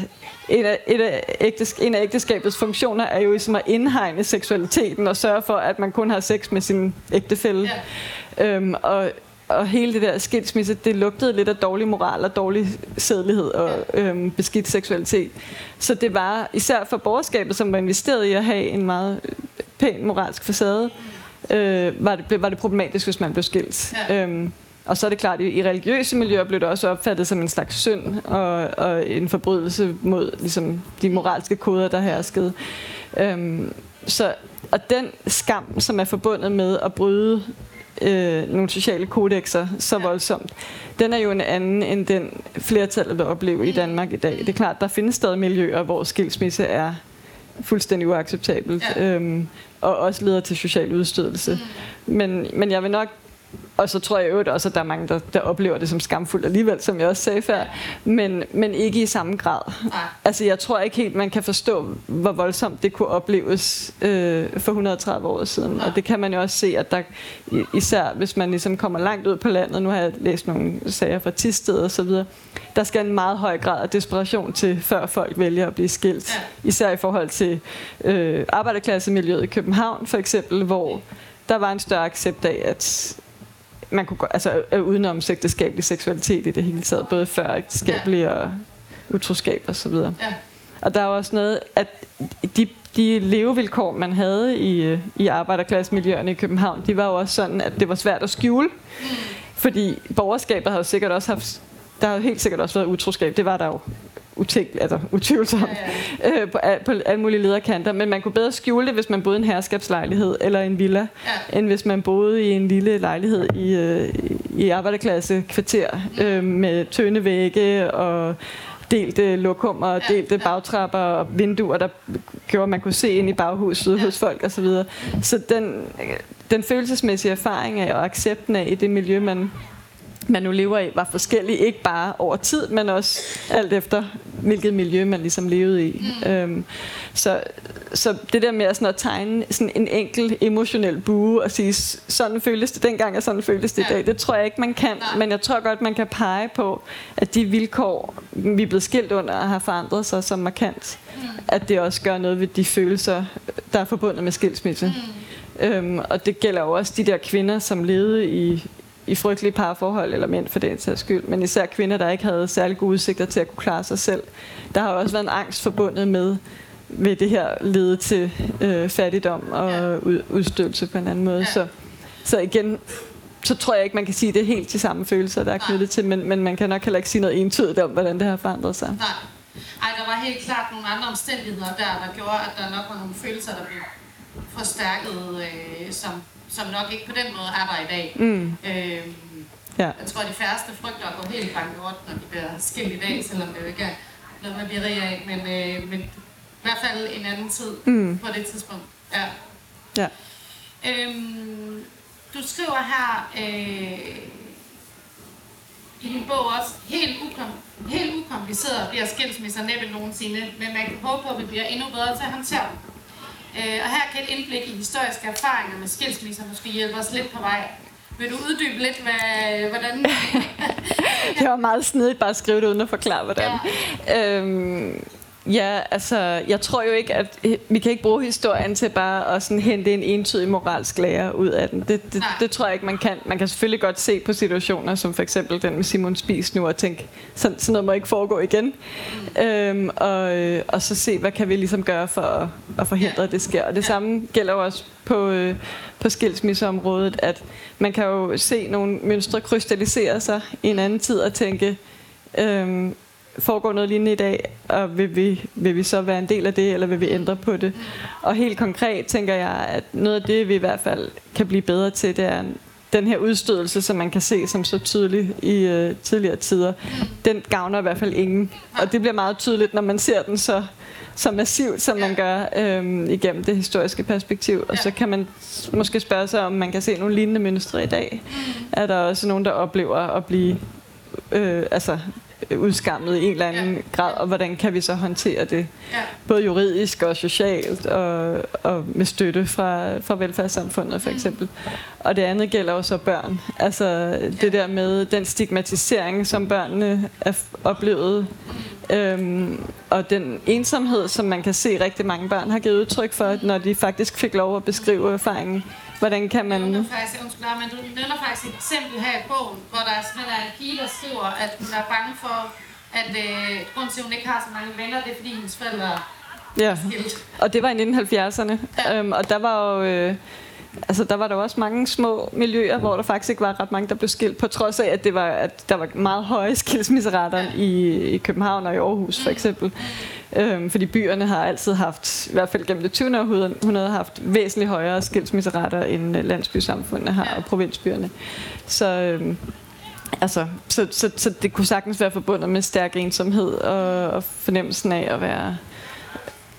et af, et af ægtes, en af ægteskabets funktioner er jo ligesom at indhegne seksualiteten og sørge for, at man kun har sex med sin ægtefælle. Ja. Øhm, og, og hele det der skilsmisse, det lugtede lidt af dårlig moral og dårlig sædelighed og øhm, beskidt seksualitet. Så det var især for borgerskabet, som var investeret i at have en meget øh, pæn moralsk facade, øh, var, det, var det problematisk, hvis man blev skilt. Ja. Øhm, og så er det klart, at i religiøse miljøer blev det også opfattet som en slags synd og, og en forbrydelse mod ligesom, de moralske koder, der herskede. Øhm, så, og den skam, som er forbundet med at bryde øh, nogle sociale kodexer så Ja. voldsomt, den er jo en anden end den flertallet vil opleve i Danmark i dag. Det er klart, der findes stadig miljøer, hvor skilsmisse er fuldstændig uacceptabelt, Ja. øhm, og også leder til social udstødelse. Men, men jeg vil nok og så tror jeg jo også, at der er mange, der, der oplever det som skamfuldt alligevel, som jeg også sagde før, men, men ikke i samme grad. Altså, jeg tror ikke helt, man kan forstå, hvor voldsomt det kunne opleves øh, for 130 år siden. Og det kan man jo også se, at der, især hvis man ligesom kommer langt ud på landet, nu har jeg læst nogle sager fra Tisted og så videre, der skal en meget høj grad af desperation til, før folk vælger at blive skilt. Ja. Især i forhold til øh, arbejderklassemiljøet i København for eksempel, hvor der var en større accept af, at man kunne altså øh, udenom ægteskabelig seksualitet i det hele taget, både før ægteskabelig og utroskab og så videre. Ja. Og der er også noget, at de, de levevilkår, man havde i, øh, i arbejderklassemiljøerne i København, de var jo også sådan, at det var svært at skjule. Fordi borgerskabet har jo sikkert også haft, der har jo helt sikkert også været utroskab, det var der jo utænkeligt, altså utvivlsomt, Ja, øh, på, på alle mulige lederkanter. Men man kunne bedre skjule det, hvis man boede i en herskabslejlighed eller en villa, Ja. end hvis man boede i en lille lejlighed i, øh, i arbejderklasse kvarter øh, med tynde vægge og delte lokummer, og Ja, delte ja. bagtrapper og vinduer, der gjorde, at man kunne se ind i baghuset Ja. hos folk osv. Så, så den, den følelsesmæssige erfaring af og accepten af i det miljø, man, man nu lever i, var forskellig. Ikke bare over tid, men også alt efter, hvilket miljø man ligesom levede i. Mm. Øhm, så, så det der med at, sådan at tegne sådan en enkel emotionel bue og sige, "S- sådan føltes det dengang, og sådan føltes det i Ja. dag, det tror jeg ikke, man kan. Nej. Men jeg tror godt, man kan pege på, at de vilkår, vi er blevet skilt under, har forandret sig så markant, Mm. at det også gør noget ved de følelser, der er forbundet med skilsmisse. Mm. Øhm, og det gælder jo også de der kvinder, som levede i, i frygtelige parforhold, eller mænd for den sags skyld, men især kvinder, der ikke havde særlig gode udsigter til at kunne klare sig selv. Der har også været en angst forbundet med, ved det her lede til øh, fattigdom og ja. ud, udstødelse på en anden måde. Ja. Så, så igen, så tror jeg ikke, man kan sige, at det er helt de samme følelser, der er knyttet til, men, men man kan nok heller ikke sige noget entydigt om, hvordan det har forandret sig. Nej. Ej, der var helt klart nogle andre omstændigheder der, der gjorde, at der nok var nogle følelser, der blev forstærket, øh, som, som nok ikke på den måde er der i dag. Mm. Øh, ja. Jeg tror, at de færreste frygter at gå helt bankerot, når de bliver skilt i dag, selvom det jo ikke er noget, man bliver rig af. Men, øh, men i hvert fald en anden tid mm. på det tidspunkt. Ja. ja. Øhm, du skriver her øh, i din bog også, helt, ukom, helt ukompliceret bliver skilsmisser næppe nogensinde, men man kan håbe på, at vi bliver endnu bedre til at håndtere dem. Øh, og her kan et indblik i historiske erfaringer med skilsmisser måske hjælpe os lidt på vej. Vil du uddybe lidt, hvad, hvordan... det var meget snedigt bare at skrive det uden at forklare, hvordan. Ja. Øhm, Ja, altså, jeg tror jo ikke, at vi kan ikke bruge historien til bare at sådan hente en entydig moralsk lærer ud af den. Det, det, det tror jeg ikke, man kan. Man kan selvfølgelig godt se på situationer, som for eksempel den med Simon Spies nu, og tænke, sådan, sådan noget må ikke foregå igen. Mm. Øhm, og, og så se, hvad kan vi ligesom gøre for at, at forhindre, at det sker. Og det samme gælder jo også på, øh, på skilsmisseområdet, at man kan jo se nogle mønstre krystallisere sig i en anden tid og tænke, øhm, foregår noget lignende i dag, og vil vi, vil vi så være en del af det, eller vil vi ændre på det? Og helt konkret tænker jeg, at noget af det, vi i hvert fald kan blive bedre til, det er den her udstødelse, som man kan se som så tydelig i øh, tidligere tider, den gavner i hvert fald ingen. Og det bliver meget tydeligt, når man ser den så, så massivt, som man gør øh, igennem det historiske perspektiv. Og så kan man måske spørge sig, om man kan se nogle lignende mønstre i dag. Er der også nogen, der oplever at blive øh, altså udskammet i en eller anden ja. grad, og hvordan kan vi så håndtere det? Ja. Både juridisk og socialt, og, og med støtte fra, fra velfærdssamfundet for mm. eksempel. Mm. Og det andet gælder også børn. Altså det der med den stigmatisering, som børnene er oplevet, øhm, og den ensomhed, som man kan se rigtig mange børn har givet udtryk for, når de faktisk fik lov at beskrive erfaringen Hvordan kan man... Jeg faktisk, undskyld, men du nævner faktisk et eksempel her i bogen, hvor der simpelthen er en pige, der skriver, at hun er bange for, at øh, grund til, at hun ikke har så mange venner, det er, fordi hendes forældre Ja, og det var i 1970'erne, ja. øhm, og der var jo... Øh, altså der var der også mange små miljøer, hvor der faktisk ikke var ret mange, der blev skilt, på trods af, at, det var, at der var meget høje skilsmisserater ja. i, i København og i Aarhus for eksempel. Øhm, fordi byerne har altid haft, i hvert fald gennem det 20. århundrede, haft væsentligt højere skilsmisserater end øh, landsbysamfundene har og provinsbyerne. Så, øhm, altså, så, så, så det kunne sagtens være forbundet med stærk ensomhed og, og fornemmelsen af at være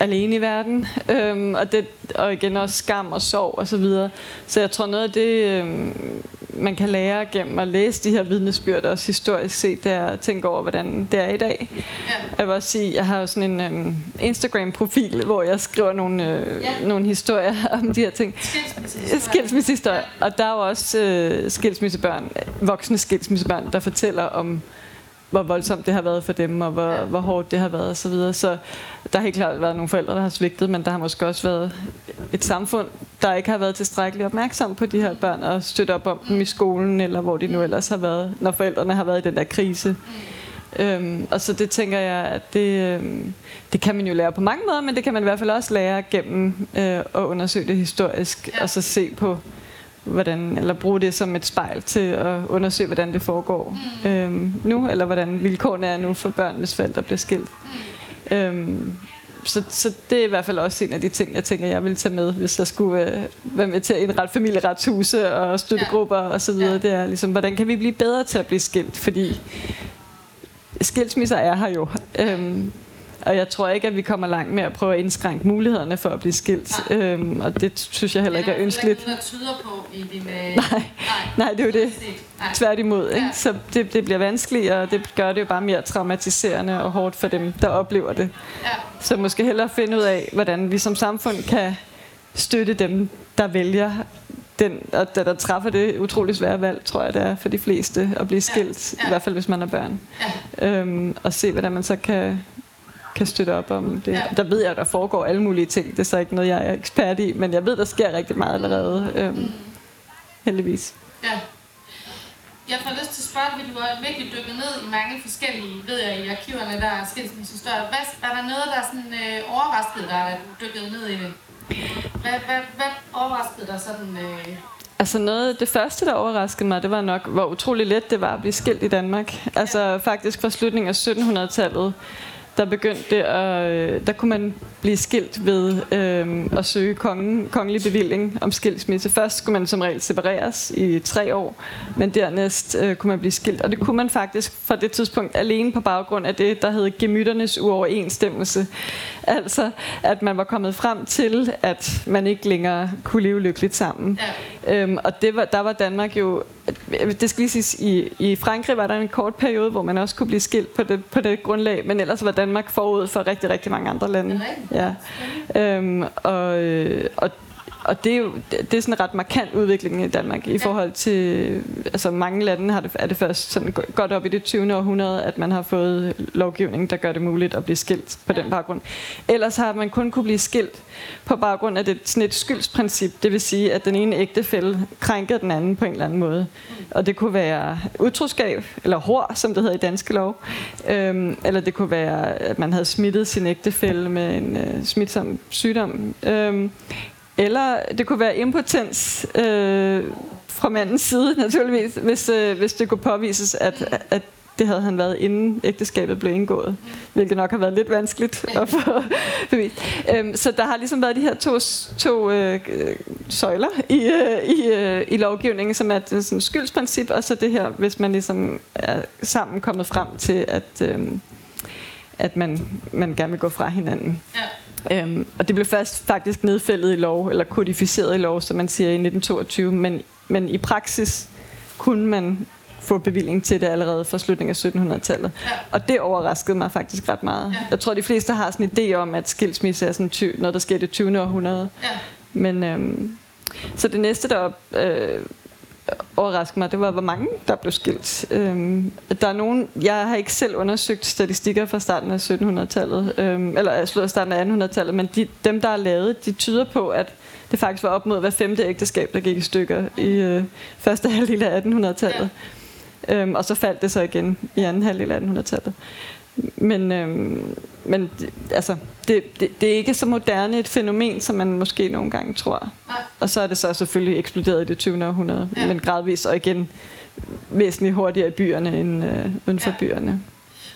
alene i verden, øhm, og, det, og igen også skam og sorg og så videre. Så jeg tror noget af det, øhm, man kan lære gennem at læse de her vidnesbyrd, også historisk set, det er at tænke over, hvordan det er i dag. Ja. Jeg vil også sige, jeg har jo sådan en øhm, Instagram-profil, hvor jeg skriver nogle, øh, ja. nogle historier om de her ting. Skilsmissehistorier. Og der er jo også øh, skilsmissebørn, voksne skilsmissebørn, der fortæller om hvor voldsomt det har været for dem, og hvor, ja. hvor hårdt det har været osv. Så, videre. så der har helt klart været nogle forældre, der har svigtet, men der har måske også været et samfund, der ikke har været tilstrækkeligt opmærksom på de her børn, og støtte op om dem i skolen, eller hvor de nu ellers har været, når forældrene har været i den der krise. Øhm, og så det tænker jeg, at det, øhm, det kan man jo lære på mange måder, men det kan man i hvert fald også lære gennem øh, at undersøge det historisk, ja. og så se på, hvordan, eller bruge det som et spejl til at undersøge, hvordan det foregår mm. øhm, nu, eller hvordan vilkårene er nu for børn, hvis forældre bliver skilt. Mm. Øhm, så, så det er i hvert fald også en af de ting, jeg tænker, jeg vil tage med, hvis jeg skulle øh, være med til at indrette familieretshuse og støttegrupper ja. osv. Ja. Det er ligesom, hvordan kan vi blive bedre til at blive skilt? Fordi skilsmisser er her jo. Øhm, og jeg tror ikke, at vi kommer langt med at prøve at indskrænke mulighederne for at blive skilt. Nej. Øhm, og det synes jeg heller ikke er ønskeligt. Det er tyder på i din... Øh... Nej. Nej, det er jo det. Tværtimod. Ikke? Så det, det bliver vanskeligt, og det gør det jo bare mere traumatiserende og hårdt for dem, der oplever det. Ja. Så måske hellere finde ud af, hvordan vi som samfund kan støtte dem, der vælger den, og der, der træffer det utrolig svære valg, tror jeg, det er for de fleste at blive skilt, ja. Ja. i hvert fald hvis man er børn. Ja. Øhm, og se, hvordan man så kan kan støtte op om det. Ja. Der ved jeg, at der foregår alle mulige ting. Det er så ikke noget, jeg er ekspert i, men jeg ved, der sker rigtig meget allerede. Øhm, mm. Heldigvis. Ja. Jeg får lyst til at spørge, at du har virkelig dykket ned i mange forskellige, ved jeg, i arkiverne, der er skilsmissehistorier. Hvad, er der noget, der er sådan øh, overrasket dig, at du dykket ned i det? Hvad, hvad, hvad overraskede dig sådan... Øh... Altså noget, det første, der overraskede mig, det var nok, hvor utrolig let det var at blive skilt i Danmark. Altså faktisk fra slutningen af 1700-tallet der begyndte det at, øh, der kunne man blive skilt ved øh, at søge kongen, kongelig bevilling om skilsmisse. Først skulle man som regel separeres i tre år, men dernæst øh, kunne man blive skilt. Og det kunne man faktisk fra det tidspunkt alene på baggrund af det, der hed gemytternes uoverensstemmelse. Altså, at man var kommet frem til, at man ikke længere kunne leve lykkeligt sammen. Ja. Øhm, og det var, der var Danmark jo det skal lige siges, i, i Frankrig var der en kort periode, hvor man også kunne blive skilt på det, på det grundlag, men ellers var Danmark forud for rigtig, rigtig mange andre lande. Ja. Øhm, og, øh, og og det er jo det er sådan en ret markant udvikling i Danmark i forhold til, altså mange lande har det, er det først sådan godt op i det 20. århundrede, at man har fået lovgivning, der gør det muligt at blive skilt på den baggrund. Ellers har man kun kunne blive skilt på baggrund af det, sådan et skyldsprincip, det vil sige, at den ene ægtefælle krænker den anden på en eller anden måde. Og det kunne være utroskab, eller hår, som det hedder i danske lov, øhm, eller det kunne være, at man havde smittet sin ægtefælle med en øh, smitsom sygdom. Øhm, eller det kunne være impotens øh, fra mandens side, naturligvis, hvis, øh, hvis det kunne påvises, at, at det havde han været inden ægteskabet blev indgået, hvilket nok har været lidt vanskeligt at få bevist. Øhm, så der har ligesom været de her to, to øh, søjler i, øh, i, øh, i lovgivningen, som er et sådan skyldsprincip, og så det her, hvis man ligesom er sammen kommet frem til, at, øh, at man, man gerne vil gå fra hinanden. Ja. Øhm, og det blev først faktisk nedfældet i lov, eller kodificeret i lov, som man siger i 1922, men, men i praksis kunne man få bevilling til det allerede fra slutningen af 1700-tallet. Ja. Og det overraskede mig faktisk ret meget. Ja. Jeg tror, de fleste har sådan en idé om, at skilsmisse er sådan ty- noget, der sker i det 20. århundrede. Ja. Men, øhm, så det næste, der øh, overraskede mig, det var, hvor mange der blev skilt. Øhm, der er nogen, jeg har ikke selv undersøgt statistikker fra starten af 1700-tallet, øhm, eller slået starten af 1800-tallet, men de, dem, der er lavet, de tyder på, at det faktisk var op mod hver femte ægteskab, der gik i stykker i øh, første halvdel af 1800-tallet. Ja. Øhm, og så faldt det så igen i anden halvdel af 1800-tallet. Men, øhm, men altså, det, det, det er ikke så moderne et fænomen, som man måske nogle gange tror. Nej. Og så er det så selvfølgelig eksploderet i det 20. århundrede, ja. men gradvist og igen væsentligt hurtigere i byerne end øh, uden for ja. byerne.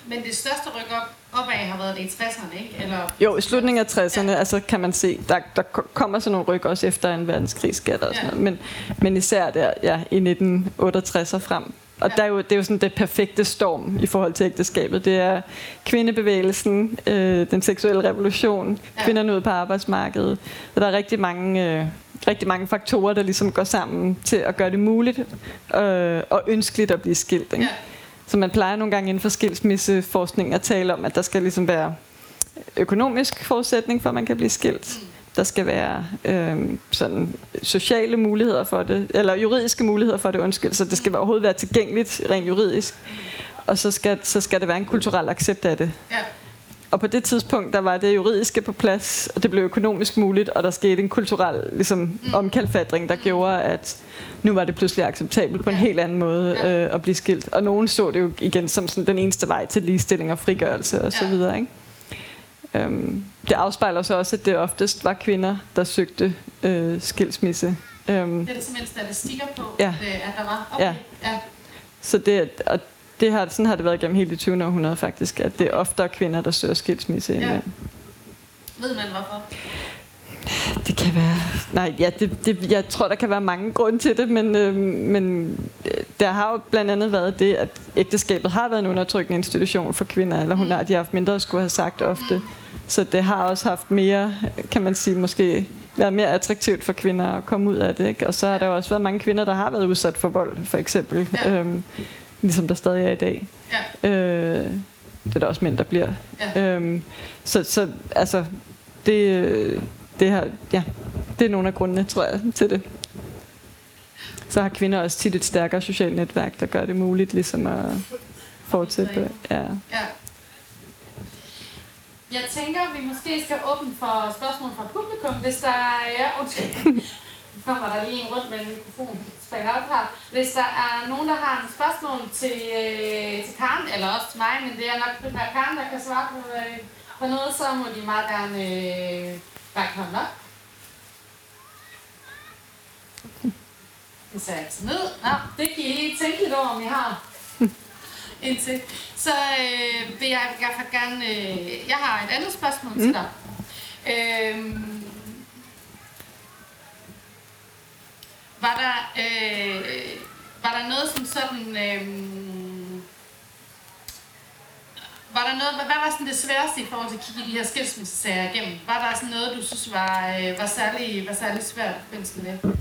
Men det største ryk op, opad har været det i 60'erne, ikke? Eller? Jo, i slutningen af 60'erne, ja. altså kan man se, der, der kommer sådan nogle ryk også efter en verdenskrig og sådan ja. noget. Men, men især der, ja, i 1968 og frem, og der er jo, det er jo sådan det perfekte storm i forhold til ægteskabet. Det er kvindebevægelsen, øh, den seksuelle revolution, ja. kvinderne ud på arbejdsmarkedet. Og der er rigtig mange, øh, rigtig mange faktorer, der ligesom går sammen til at gøre det muligt øh, og ønskeligt at blive skilt. Ikke? Ja. Så man plejer nogle gange inden for skilsmisseforskning at tale om, at der skal ligesom være økonomisk forudsætning for, at man kan blive skilt. Der skal være øh, sådan sociale muligheder for det, eller juridiske muligheder for det, undskyld, så det skal overhovedet være tilgængeligt rent juridisk. Og så skal, så skal det være en kulturel accept af det. Ja. Og på det tidspunkt, der var det juridiske på plads, og det blev økonomisk muligt, og der skete en kulturel ligesom, mm. omkalfatring, der gjorde, at nu var det pludselig acceptabelt på en helt anden måde øh, at blive skilt. Og nogen så det jo igen som sådan, den eneste vej til ligestilling og frigørelse osv. Ja. Ikke? Øhm, det afspejler så også, at det oftest var kvinder, der søgte øh, skilsmisse. Øhm, det er der simpelthen statistikker på, ja. at der var? Okay. Ja. ja. Så det, og det har, sådan har det været gennem hele det 20. århundrede faktisk, at det er oftere kvinder, der søger skilsmisse ja. end Ved man hvorfor? Det kan være... Nej, ja, det, det, jeg tror, der kan være mange grunde til det, men, øh, men øh, der har jo blandt andet været det, at ægteskabet har været en undertrykkende institution for kvinder, eller hun har, de har haft mindre at skulle have sagt ofte. Så det har også haft mere, kan man sige, måske været mere attraktivt for kvinder at komme ud af det. Ikke? Og så har der jo også været mange kvinder, der har været udsat for vold, for eksempel. Ja. Øhm, ligesom der stadig er i dag. Ja. Øh, det er der også mænd, der bliver. Ja. Øhm, så, så altså, det, det, her, ja, det er nogle af grundene, tror jeg, til det. Så har kvinder også tit et stærkere socialt netværk, der gør det muligt ligesom at fortsætte. Ja. ja. Jeg tænker, at vi måske skal åbne for spørgsmål fra publikum, hvis der er... Ja, undskyld. Kommer der lige en rundt med en mikrofon. Op her. Hvis der er nogen, der har en spørgsmål til, øh, til Karen, eller også til mig, men det er nok primært Karen, der kan svare på, øh, på noget, så må de meget gerne øh, række hånden op. Det ser altså ned. Nå, det kan I lige tænke lidt over, om I har indtil. Så øh, vil jeg i hvert fald gerne... Øh, jeg har et andet spørgsmål mm. til dig. Øh, var der, øh, var der noget som sådan... Øh, var der noget, hvad var sådan det sværeste i forhold til at kigge de her skilsmissesager igennem? Var der sådan noget, du synes var, øh, var, særlig, var særlig svært i med det?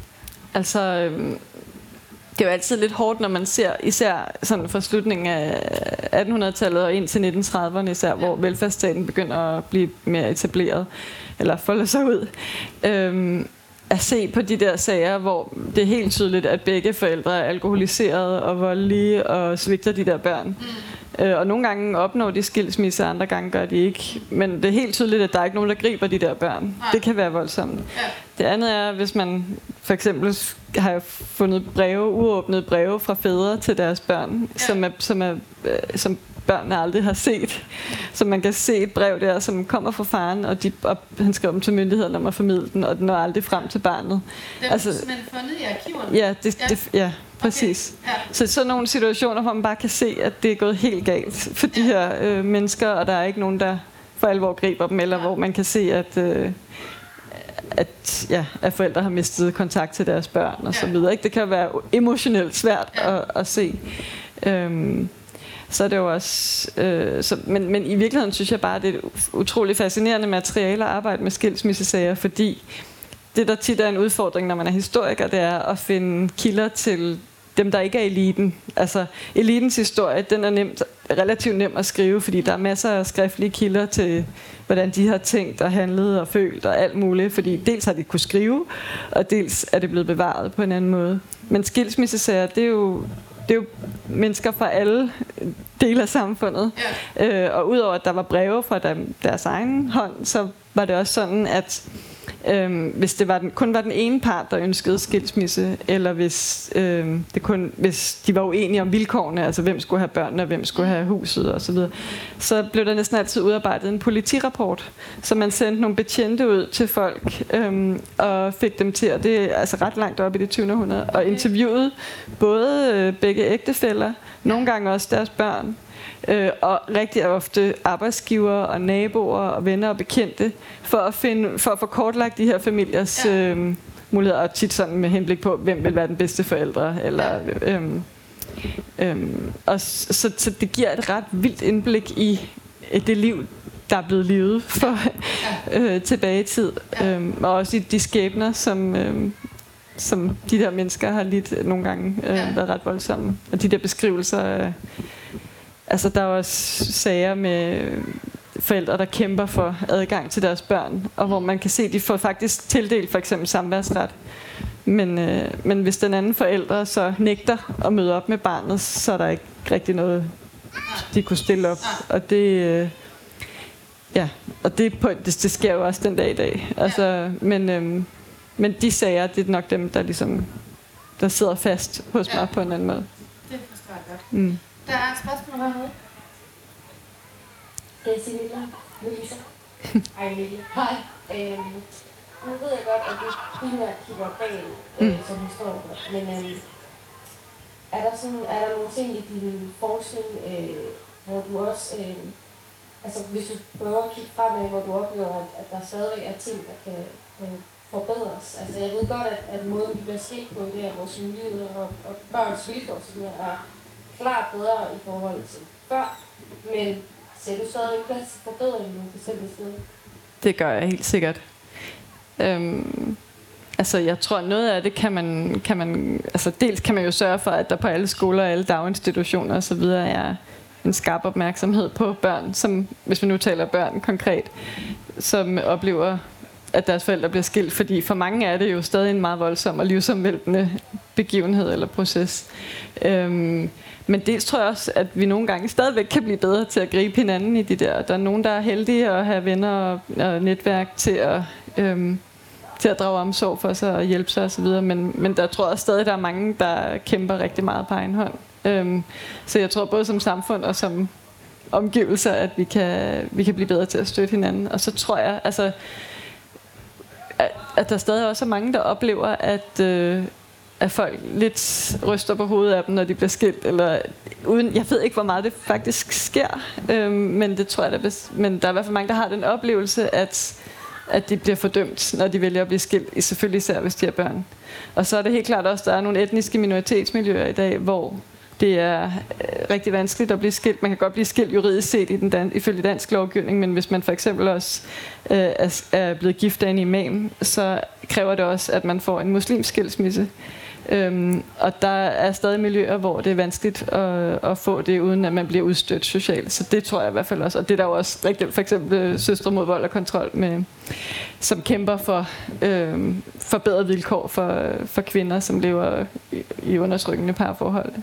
Altså, øh, det er jo altid lidt hårdt, når man ser, især sådan fra slutningen af 1800-tallet og ind til 1930'erne især, hvor velfærdsstaten begynder at blive mere etableret, eller folde sig ud. Øhm, at se på de der sager, hvor det er helt tydeligt, at begge forældre er alkoholiserede og voldelige og svigter de der børn. Mm. Øh, og nogle gange opnår de skilsmisse, andre gange gør de ikke. Men det er helt tydeligt, at der er ikke nogen, der griber de der børn. Nej. Det kan være voldsomt. Ja. Det andet er, hvis man for eksempel har jeg fundet breve, uåbnede breve fra fædre til deres børn, ja. som, er, som, er, øh, som børnene aldrig har set. Så man kan se et brev der, som kommer fra faren, og, de, og han skriver dem til myndighederne om at formidle den, og den når aldrig frem til barnet. Det er altså, simpelthen fundet i arkiverne? Ja, det, ja. Det, ja præcis. Okay. Ja. Så sådan nogle situationer, hvor man bare kan se, at det er gået helt galt for de her øh, mennesker, og der er ikke nogen, der for alvor griber dem, eller ja. hvor man kan se, at... Øh, at, ja, at forældre har mistet kontakt til deres børn og ja. så videre. Ikke? Det kan være emotionelt svært ja. at, at se. Øhm, så er det jo også... Øh, så, men, men i virkeligheden synes jeg bare, at det er et utroligt fascinerende materiale at arbejde med skilsmissesager, fordi det, der tit er en udfordring, når man er historiker, det er at finde kilder til dem, der ikke er eliten. Altså, elitens historie, den er nemt, relativt nem at skrive, fordi der er masser af skriftlige kilder til, hvordan de har tænkt og handlet og følt og alt muligt. Fordi dels har de kunne skrive, og dels er det blevet bevaret på en anden måde. Men skilsmissesager, det er jo det er jo mennesker fra alle dele af samfundet. Ja. Øh, og udover at der var breve fra dem, deres egen hånd, så var det også sådan, at Øhm, hvis det var den, kun var den ene part, der ønskede skilsmisse, eller hvis, øhm, det kun, hvis de var uenige om vilkårene, altså hvem skulle have børnene, og hvem skulle have huset osv., så, så blev der næsten altid udarbejdet en politirapport, så man sendte nogle betjente ud til folk, øhm, og fik dem til, og det er altså ret langt op i det 20. århundrede, og interviewede både øh, begge ægtefæller, nogle gange også deres børn, øh, og rigtig ofte arbejdsgiver og naboer og venner og bekendte, for at, finde, for at få kortlagt de her familiers ja. øh, muligheder, og tit sådan med henblik på, hvem vil være den bedste forældre, eller... Ja. Øh, Øhm, og så, så det giver et ret vildt indblik i det liv, der er blevet levet for ja. øh, tilbage i tid. Ja. Øhm, og også i de skæbner, som, øh, som de der mennesker har lidt nogle gange øh, ja. været ret voldsomme. Og de der beskrivelser øh, Altså, der er også sager med forældre, der kæmper for adgang til deres børn, og hvor man kan se, at de får faktisk tildelt for eksempel samværsret. Men, øh, men hvis den anden forælder så nægter at møde op med barnet, så er der ikke rigtig noget, de kunne stille op. Og det, øh, ja, og det, på, det, det sker jo også den dag i dag. Altså, men, øh, men de sager, det er nok dem, der ligesom der sidder fast hos mig på en anden måde. Det forstår jeg godt. Mm. Der er et spørgsmål hernede. Det er Silvia. Louise. Hej Emilie. Hej. Øhm, nu ved jeg godt, at du primært kigger bag øh, mm. som historiker, men øhm, er der, sådan, er der nogle ting i din forskning, øh, hvor du også, øh, altså hvis du prøver at kigge fremad, hvor du oplever, at, at der stadig er ting, der kan øh, forbedres. Altså jeg ved godt, at, at måden vi bliver set på, det er vores muligheder og, og børns vilkår, som er klart bedre i forhold til før, men ser du stadig plads til forbedring nogle bestemte steder? Det gør jeg helt sikkert. Øhm, altså jeg tror noget af det kan man, kan man, altså dels kan man jo sørge for, at der på alle skoler og alle daginstitutioner osv. er en skarp opmærksomhed på børn, som, hvis vi nu taler børn konkret, som oplever at deres forældre bliver skilt, fordi for mange er det jo stadig en meget voldsom og livsomvæltende begivenhed eller proces. Øhm, men dels tror jeg også, at vi nogle gange stadigvæk kan blive bedre til at gribe hinanden i de der. Der er nogen, der er heldige at have venner og, og netværk til at, øhm, til at drage omsorg for sig og hjælpe sig osv., men, men der tror jeg stadig, der er mange, der kæmper rigtig meget på egen hånd. Øhm, så jeg tror både som samfund og som omgivelser, at vi kan, vi kan blive bedre til at støtte hinanden. Og så tror jeg, altså, at, at der stadig også er mange, der oplever, at, øh, at folk lidt ryster på hovedet af dem, når de bliver skilt. Eller uden, jeg ved ikke, hvor meget det faktisk sker, øh, men det tror jeg, der, men der er i hvert fald mange, der har den oplevelse, at, at de bliver fordømt, når de vælger at blive skilt, selvfølgelig især hvis de har børn. Og så er det helt klart også, at der er nogle etniske minoritetsmiljøer i dag, hvor det er øh, rigtig vanskeligt at blive skilt. Man kan godt blive skilt juridisk set i den dan- ifølge dansk lovgivning, men hvis man for eksempel også øh, er, er blevet gift af en imam, så kræver det også, at man får en muslimsk skilsmisse. Øhm, og der er stadig miljøer, hvor det er vanskeligt at, at få det, uden at man bliver udstødt socialt. Så det tror jeg i hvert fald også. Og det er der jo også rigtig, for eksempel øh, Søstre mod vold og kontrol, med, som kæmper for øhm, forbedrede vilkår for, for kvinder, som lever i, i undertrykkende parforhold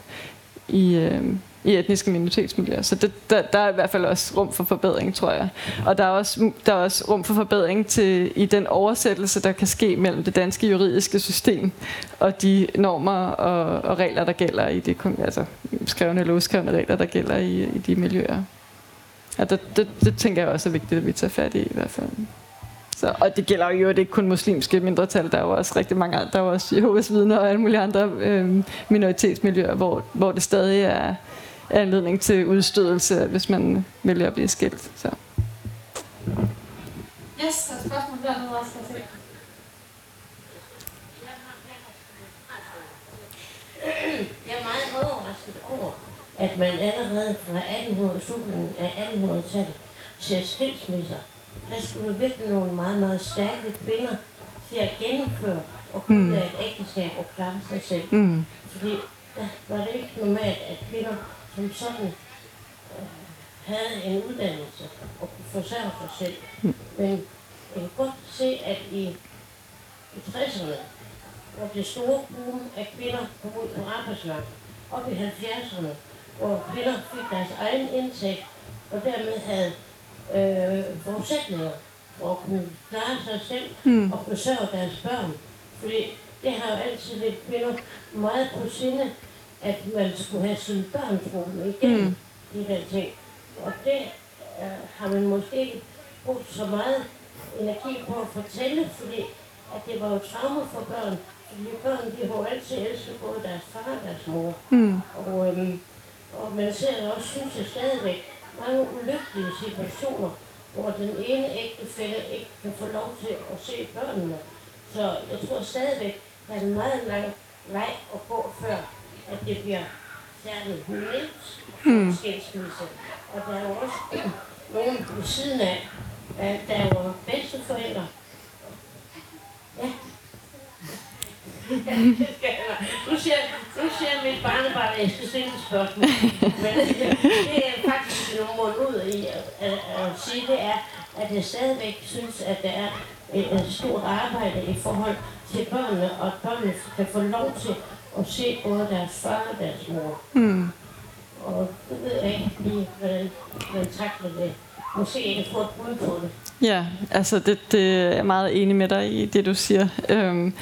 i, øh, i etniske minoritetsmiljøer. Så det, der, der er i hvert fald også rum for forbedring, tror jeg. Og der er også, der er også rum for forbedring til, i den oversættelse, der kan ske mellem det danske juridiske system og de normer og, og regler, der gælder i de altså, skrevne eller uskrevne regler, der gælder i, i de miljøer. Og det, det, det tænker jeg også er vigtigt, at vi tager fat i i hvert fald. Så, og det gælder jo ikke kun muslimske mindretal, der er jo også rigtig mange andre, der er også Jehovas vidner og alle mulige andre øh, minoritetsmiljøer, hvor, hvor det stadig er anledning til udstødelse, hvis man vælger at blive skilt. Så. Yes, der er spørgsmål dernede også. Der Jeg er meget overrasket over, at man allerede fra 1800, slutningen af 1800-tallet ser skilsmisser der skulle virkelig nogle meget, meget stærke kvinder til at gennemføre og kunne mm. et ægteskab og klare sig selv. Mm. Fordi der var det ikke normalt, at kvinder som sådan øh, havde en uddannelse og kunne forsørge sig selv. Mm. Men jeg kan godt se, at i, i 60'erne, hvor det store boom af kvinder kom ud på arbejdsmarkedet, op i 70'erne, hvor kvinder fik deres egen indtægt, og dermed havde øh, forudsætninger for at kunne klare sig selv mm. og forsørge deres børn. Fordi det har jo altid lidt kvinder meget på sinde, at man skulle have sine børn trukket igennem mm. de der ting. Og det øh, har man måske ikke brugt så meget energi på at fortælle, fordi at det var jo traume for børn. Fordi børn, de har jo altid elsket både deres far og deres mor. Mm. Og, øhm, og man ser også, synes jeg stadigvæk, mange ulykkelige situationer, hvor den ene ægtefælle ikke kan få lov til at se børnene. Så jeg tror stadigvæk, der er en meget lang vej at gå, før at det bliver særligt nemt hmm. skilsmisse. Og der er jo også nogen ved siden af, der er jo bedsteforældre. Ja, nu siger, nu siger mit barnebarn, at jeg skal stille et spørgsmål. Men det er faktisk nogle mål ud i at, at, at sige, det er, at jeg stadigvæk synes, at der er et, et stort arbejde i forhold til børnene, og at børnene kan få lov til at se både deres far og deres mor. Mm. Og det ved jeg ikke lige, hvordan man takler det. Måske ikke få et bud på det. Ja, altså det, det er jeg meget enig med dig i, det du siger. Øhm,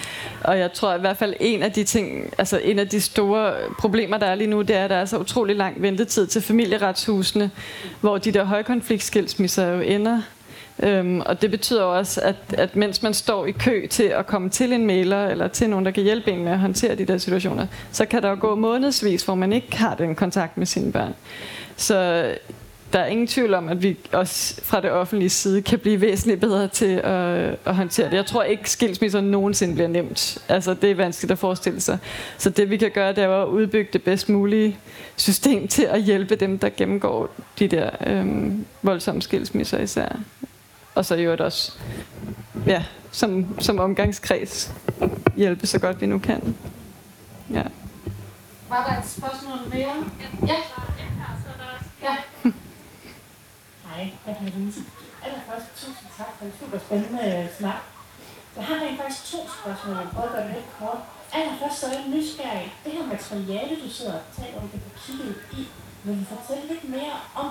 og jeg tror i hvert fald en af de ting, altså en af de store problemer, der er lige nu, det er, at der er så utrolig lang ventetid til familieretshusene, hvor de der højkonfliktskilsmisser jo ender. Øhm, og det betyder også, at, at mens man står i kø til at komme til en mailer, eller til nogen, der kan hjælpe en med at håndtere de der situationer, så kan der jo gå månedsvis, hvor man ikke har den kontakt med sine børn. Så der er ingen tvivl om, at vi også fra det offentlige side kan blive væsentligt bedre til at, at håndtere det. Jeg tror ikke, skilsmisser nogensinde bliver nemt. Altså, det er vanskeligt at forestille sig. Så det vi kan gøre, det er at udbygge det bedst mulige system til at hjælpe dem, der gennemgår de der øhm, voldsomme skilsmisser især. Og så i øvrigt også ja, som, som omgangskreds hjælpe så godt vi nu kan. Ja. Var der et spørgsmål mere? Ja. Ja. Hej, jeg hedder Lise. allerførst tusind tak for en super spændende snak. Jeg har rent faktisk to spørgsmål, jeg prøver at gøre det lidt kort. Allerførst så er jeg nysgerrig. Det her materiale, du sidder og taler om, det du kigget i, vil du fortælle lidt mere om,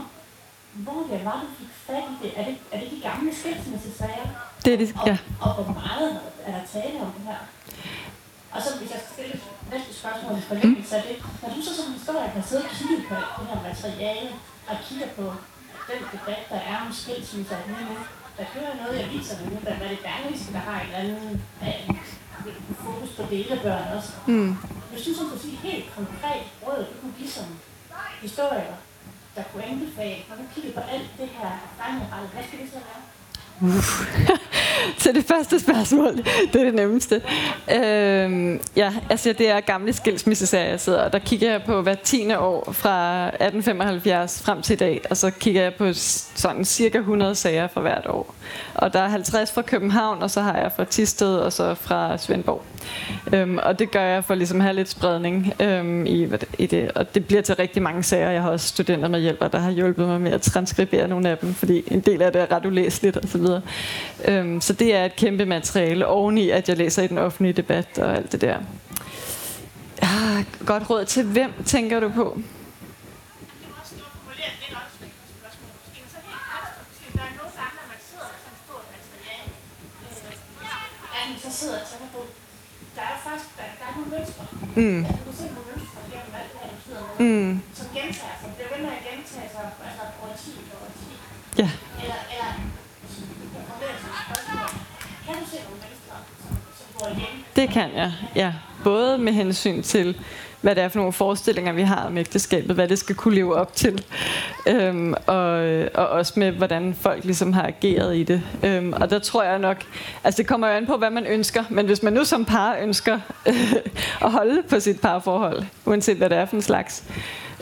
hvor det var, du fik fat i det? Er det, er det de gamle skilsmissesager? Det er det, Og, ja. og hvor meget er der tale om det her? Og så hvis jeg skal stille et næste spørgsmål i forlængelse af det. Når du så som historiker har siddet og kigget på det her materiale, og kigger på den debat, der er om skilsmisser lige nu, der kører noget i aviserne nu, der er det Berlingske, der har en eller anden øh, fokus på delebørn også. Mm. Hvis du som kunne sige helt konkret råd, du kunne give som historiker, der kunne anbefale, når du kigger på alt det her fremadrettet, hvad skal det så være? Så det første spørgsmål, det er det nemmeste. Øhm, ja, altså det er gamle skilsmisseserier, jeg sidder, og der kigger jeg på hver tiende år fra 1875 frem til i dag, og så kigger jeg på sådan cirka 100 sager fra hvert år. Og der er 50 fra København, og så har jeg fra Tisted, og så fra Svendborg. Øhm, og det gør jeg for ligesom at have lidt spredning øhm, i, i det, og det bliver til rigtig mange sager. Jeg har også studenter med hjælper, der har hjulpet mig med at transkribere nogle af dem, fordi en del af det er ret ulæseligt og så videre. Øhm, så det er et kæmpe materiale, oveni at jeg læser i den offentlige debat og alt det der. Ah, godt råd til hvem, tænker du på? Ja, så sidder jeg og tænker på, der er faktisk der, der er nogle mønstre. Mm. Altså, du nogle mønstre gennem alt med, Mm. som gentager sig. Det er med at gentage sig, altså årti for årti. Ja. Eller, eller, et. Kan du se nogle mønstre, som går igen? Det kan jeg, ja. Både med hensyn til, hvad det er for nogle forestillinger, vi har om ægteskabet, hvad det skal kunne leve op til, øhm, og, og også med, hvordan folk ligesom har ageret i det. Øhm, og der tror jeg nok, altså det kommer jo an på, hvad man ønsker, men hvis man nu som par ønsker øh, at holde på sit parforhold, uanset hvad det er for en slags,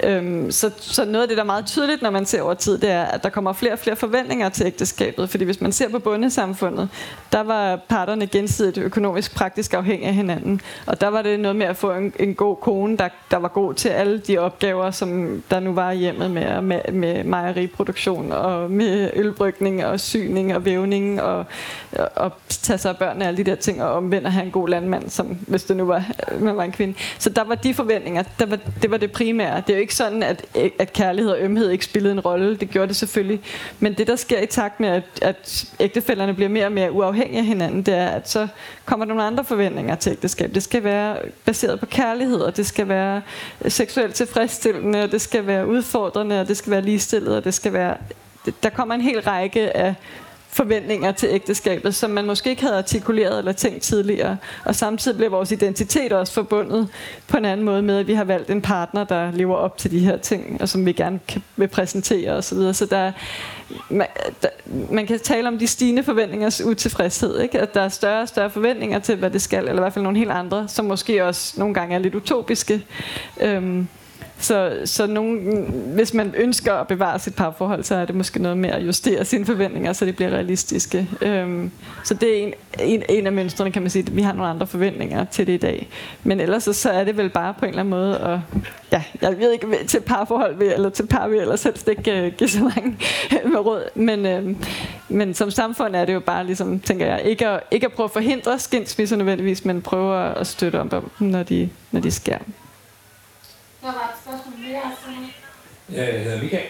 Øhm, så, så noget af det, der er meget tydeligt, når man ser over tid, det er, at der kommer flere og flere forventninger til ægteskabet. Fordi hvis man ser på bundesamfundet, der var parterne gensidigt økonomisk praktisk afhængige af hinanden. Og der var det noget med at få en, en god kone, der, der var god til alle de opgaver, som der nu var i hjemmet med, med, med mejeriproduktion og med ølbrygning og syning og vævning og, og, og tage sig af børnene og alle de der ting, og omvendt at have en god landmand, som, hvis det nu var, øh, man var en kvinde. Så der var de forventninger, der var, det var det primære. Det er jo ikke sådan, at, at kærlighed og ømhed ikke spillede en rolle. Det gjorde det selvfølgelig. Men det, der sker i takt med, at, at ægtefælderne bliver mere og mere uafhængige af hinanden, det er, at så kommer der nogle andre forventninger til ægteskab. Det skal være baseret på kærlighed, og det skal være seksuelt tilfredsstillende, og det skal være udfordrende, og det skal være ligestillet, og det skal være... Der kommer en hel række af forventninger til ægteskabet, som man måske ikke havde artikuleret eller tænkt tidligere. Og samtidig bliver vores identitet også forbundet på en anden måde med, at vi har valgt en partner, der lever op til de her ting, og som vi gerne kan, vil præsentere osv. Så, videre. så der, man, der, man kan tale om de stigende forventningers utilfredshed. Ikke? At der er større og større forventninger til, hvad det skal, eller i hvert fald nogle helt andre, som måske også nogle gange er lidt utopiske. Øhm, så, så nogen, hvis man ønsker at bevare sit parforhold, så er det måske noget med at justere sine forventninger, så det bliver realistiske. Øhm, så det er en, en, en af mønstrene, kan man sige. Vi har nogle andre forventninger til det i dag. Men ellers så, så er det vel bare på en eller anden måde at, ja, jeg ved ikke, til parforhold vil, eller til par vil ellers helst ikke uh, give så mange øh, med råd. Men, øhm, men som samfund er det jo bare, ligesom, tænker jeg, ikke at, ikke at prøve at forhindre skilsmisser nødvendigvis, men prøve at støtte om dem, når de, når de sker. Der var et spørgsmål mere. Sådan. Ja, jeg hedder Michael.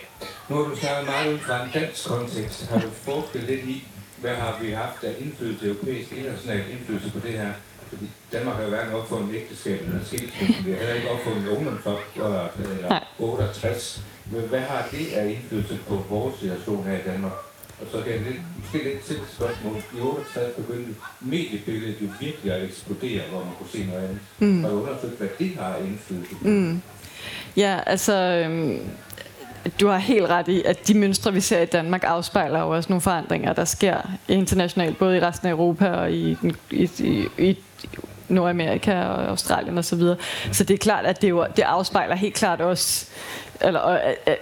Nu har du snakket meget ud fra en dansk kontekst. Har du forsket lidt i, hvad har vi haft af indflydelse, europæisk international indflydelse på det her? Fordi Danmark har jo hverken opfundet ægteskab eller skilsmisse. Vi har heller ikke opfundet ungdomsfop eller Nej. 68. Men hvad har det af indflydelse på vores situation her i Danmark? Og så kan jeg lidt, måske lidt til spørgsmål. I 68 begyndte mediebilledet jo virkelig at eksplodere, hvor man kunne se noget andet. Mm. Har du undersøgt, hvad det har indflydelse? Mm. Ja, altså... Øhm, du har helt ret i, at de mønstre, vi ser i Danmark, afspejler jo også nogle forandringer, der sker internationalt, både i resten af Europa og i, den- i, i, i Nordamerika og Australien osv. Så, videre. så det er klart, at det, jo, det afspejler helt klart også, eller, at, at,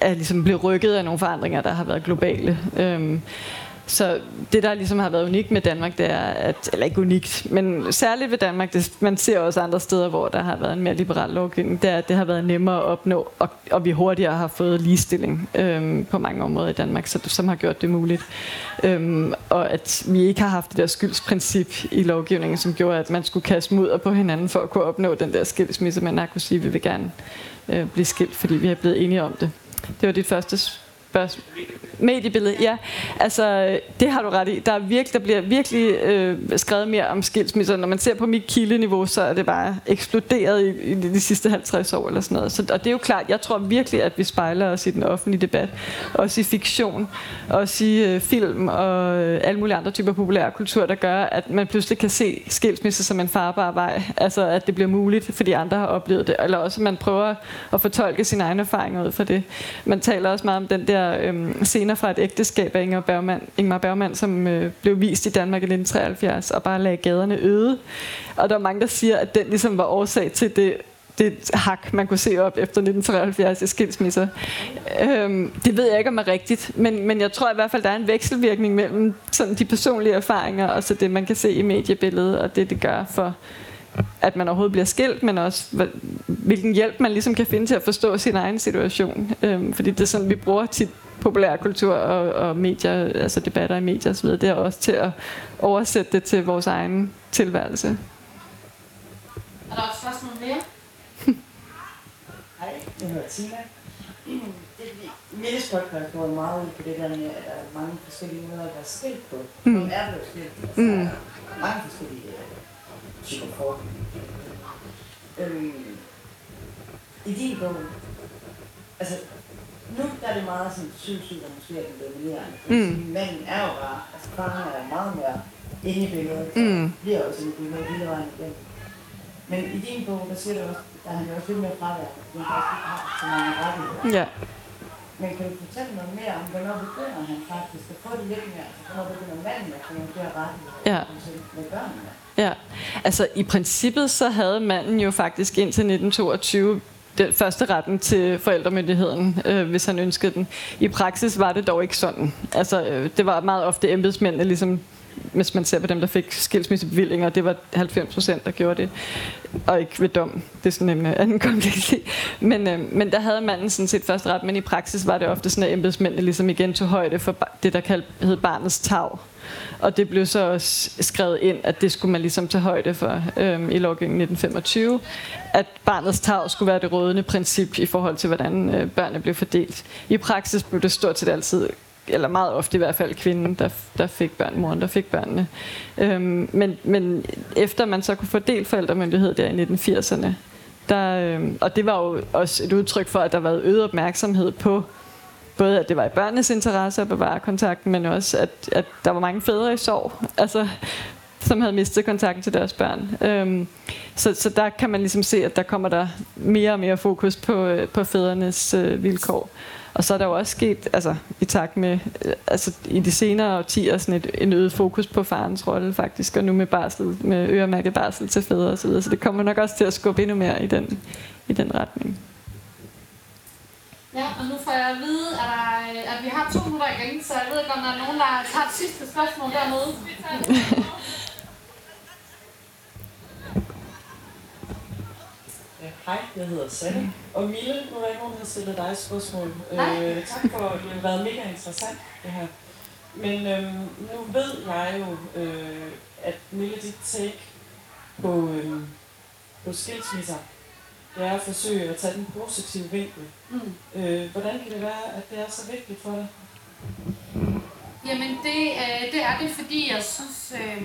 at ligesom blive rykket af nogle forandringer, der har været globale. Øhm, så det, der ligesom har været unikt med Danmark, det er, at, eller ikke unikt, men særligt ved Danmark, det, man ser også andre steder, hvor der har været en mere liberal lovgivning, det er, at det har været nemmere at opnå, og, og vi hurtigere har fået ligestilling øhm, på mange områder i Danmark, så, som har gjort det muligt. Øhm, og at vi ikke har haft det der skyldsprincip i lovgivningen, som gjorde, at man skulle kaste mudder på hinanden for at kunne opnå den der skilsmisse, men har kunne sige, at vi vil gerne øh, blive skilt, fordi vi er blevet enige om det. Det var dit første spørgsmål. Mediebillede, ja. Altså, det har du ret i. Der, er virkelig, der bliver virkelig øh, skrevet mere om skilsmisser. Når man ser på mit kildeniveau, så er det bare eksploderet i, i de sidste 50 år eller sådan noget. Så, og det er jo klart, jeg tror virkelig, at vi spejler os i den offentlige debat. Også i fiktion, også i øh, film og øh, alle mulige andre typer populærkultur, der gør, at man pludselig kan se skilsmisse som en farbar vej. Altså, at det bliver muligt, fordi andre har oplevet det. Eller også, at man prøver at fortolke sin egen erfaring ud fra det. Man taler også meget om den der øh, scener fra et ægteskab af Ingmar Bergman, Ingmar Bergman som øh, blev vist i Danmark i 1973, og bare lagde gaderne øde. Og der er mange, der siger, at den ligesom var årsag til det det hak, man kunne se op efter 1973 i skilsmisser. Øhm, det ved jeg ikke, om er rigtigt, men, men jeg tror i hvert fald, der er en vekselvirkning mellem sådan de personlige erfaringer og så det, man kan se i mediebilledet, og det, det gør for, at man overhovedet bliver skilt, men også hvilken hjælp man ligesom kan finde til at forstå sin egen situation. Øhm, fordi det er sådan, vi bruger tit populærkultur og, og medier, altså debatter i medier osv., det er også til at oversætte det til vores egen tilværelse. Er der også spørgsmål mere? Hej, jeg hedder Tina. Det Milles podcast går meget ud på det der med, at der er mange forskellige måder at være skilt på. Mm. Som er blevet skilt. Altså, mm. mange forskellige øh, typer for. Øhm, I din bog, altså nu der er det meget sådan sygt, og måske er det dominerende. Mm. Manden er jo bare, altså faren er meget mere inde i billedet, mm. bliver også inde i billedet hele vejen igen. Men i din bog, der siger du også, der er han jo også lidt mere fravær, men faktisk ikke har så mange rettigheder. Ja. Men kan du fortælle noget mere om, hvornår begynder han faktisk at få det lidt mere? Altså, hvornår begynder manden at få nogle flere rettigheder ja. med børnene? Ja, altså i princippet så havde manden jo faktisk indtil 1922 den første retten til forældremyndigheden, øh, hvis han ønskede den. I praksis var det dog ikke sådan. Altså, øh, det var meget ofte embedsmændene, ligesom hvis man ser på dem, der fik skilsmissebevillinger, det var 90 procent, der gjorde det, og ikke ved dom. Det er sådan en øh, anden kompleksitet. Men, øh, men der havde manden sådan set først ret, men i praksis var det ofte sådan, at embedsmændene ligesom igen tog højde for det, der kaldte, hed barnets tag. Og det blev så også skrevet ind, at det skulle man ligesom tage højde for øhm, i lovgivningen 1925, at barnets tag skulle være det rådende princip i forhold til, hvordan øh, børnene blev fordelt. I praksis blev det stort set altid eller meget ofte i hvert fald kvinden, der, der fik børn, moren, der fik børnene. Øhm, men, men efter man så kunne fordele forældremyndighed der i 1980'erne, der, øhm, og det var jo også et udtryk for, at der var øget opmærksomhed på både at det var i børnenes interesse at bevare kontakten, men også at, at der var mange fædre i sorg, altså, som havde mistet kontakten til deres børn. Øhm, så, så der kan man ligesom se, at der kommer der mere og mere fokus på, øh, på fædrenes øh, vilkår. Og så er der jo også sket, altså i takt med, øh, altså i de senere årtier, sådan et, en øget fokus på farens rolle faktisk, og nu med barsel, med øremærket barsel til fædre osv., så, videre. så det kommer nok også til at skubbe endnu mere i den, i den retning. Ja, og nu får jeg at vide, at, der, at vi har to minutter igen, så jeg ved ikke, om der er nogen, der tager et sidste spørgsmål dernede. Hej, jeg hedder Sanne. Og Mille, nu er der ikke nogen, der stiller dig et spørgsmål. Øh, tak for, at det har været mega interessant, det her. Men øh, nu ved jeg jo, øh, at Mille, dit take på, øh, på skilsmisser, det er at forsøge at tage den positive vinkel. Mm. Øh, hvordan kan det være, at det er så vigtigt for dig? Jamen det, øh, det er det, fordi jeg synes øh,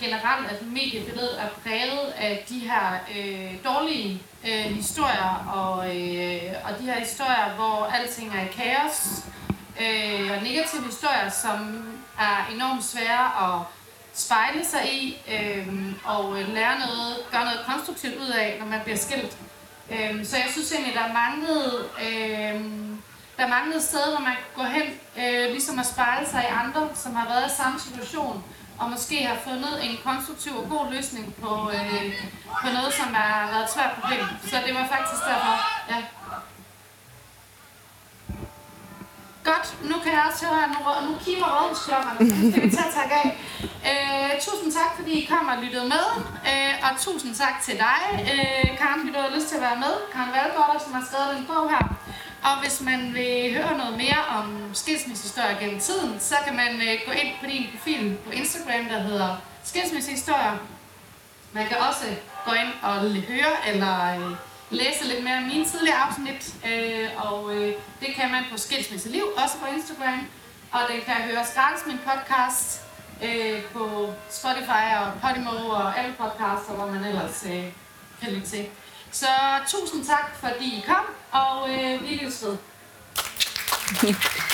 generelt, at mediebilledet er præget af de her øh, dårlige øh, historier, og, øh, og de her historier, hvor alting er i kaos, øh, og negative historier, som er enormt svære at spejle sig i, øh, og lære noget, gøre noget konstruktivt ud af, når man bliver skilt. Øhm, så jeg synes egentlig, der manglede, øhm, der manglede steder, hvor man kunne gå hen, øh, ligesom at spejle sig i andre, som har været i samme situation, og måske har fundet en konstruktiv og god løsning på, øh, på noget, som har været et svært problem. Så det var faktisk derfor, ja. Godt, nu kan jeg også høre, nu, nu kimer rådhusklokkerne, så det skal vi tage tak af. Øh, tusind tak, fordi I kom og lyttede med, øh, og tusind tak til dig, øh, Karen, fordi du havde lyst til at være med. Karen Valgårder, som har skrevet den bog her. Og hvis man vil høre noget mere om skilsmissehistorier gennem tiden, så kan man øh, gå ind på din profil på Instagram, der hedder Skilsmissehistorier. Man kan også gå ind og høre eller øh, læse lidt mere om mine tidligere afsnit, øh, og øh, det kan man på Skilsmisseliv, også på Instagram. Og den kan høres gratis min podcast øh, på Spotify og Podimo og alle podcaster, hvor man ellers øh, kan lytte til. Så tusind tak, fordi I kom, og øh, vi lyttes ved.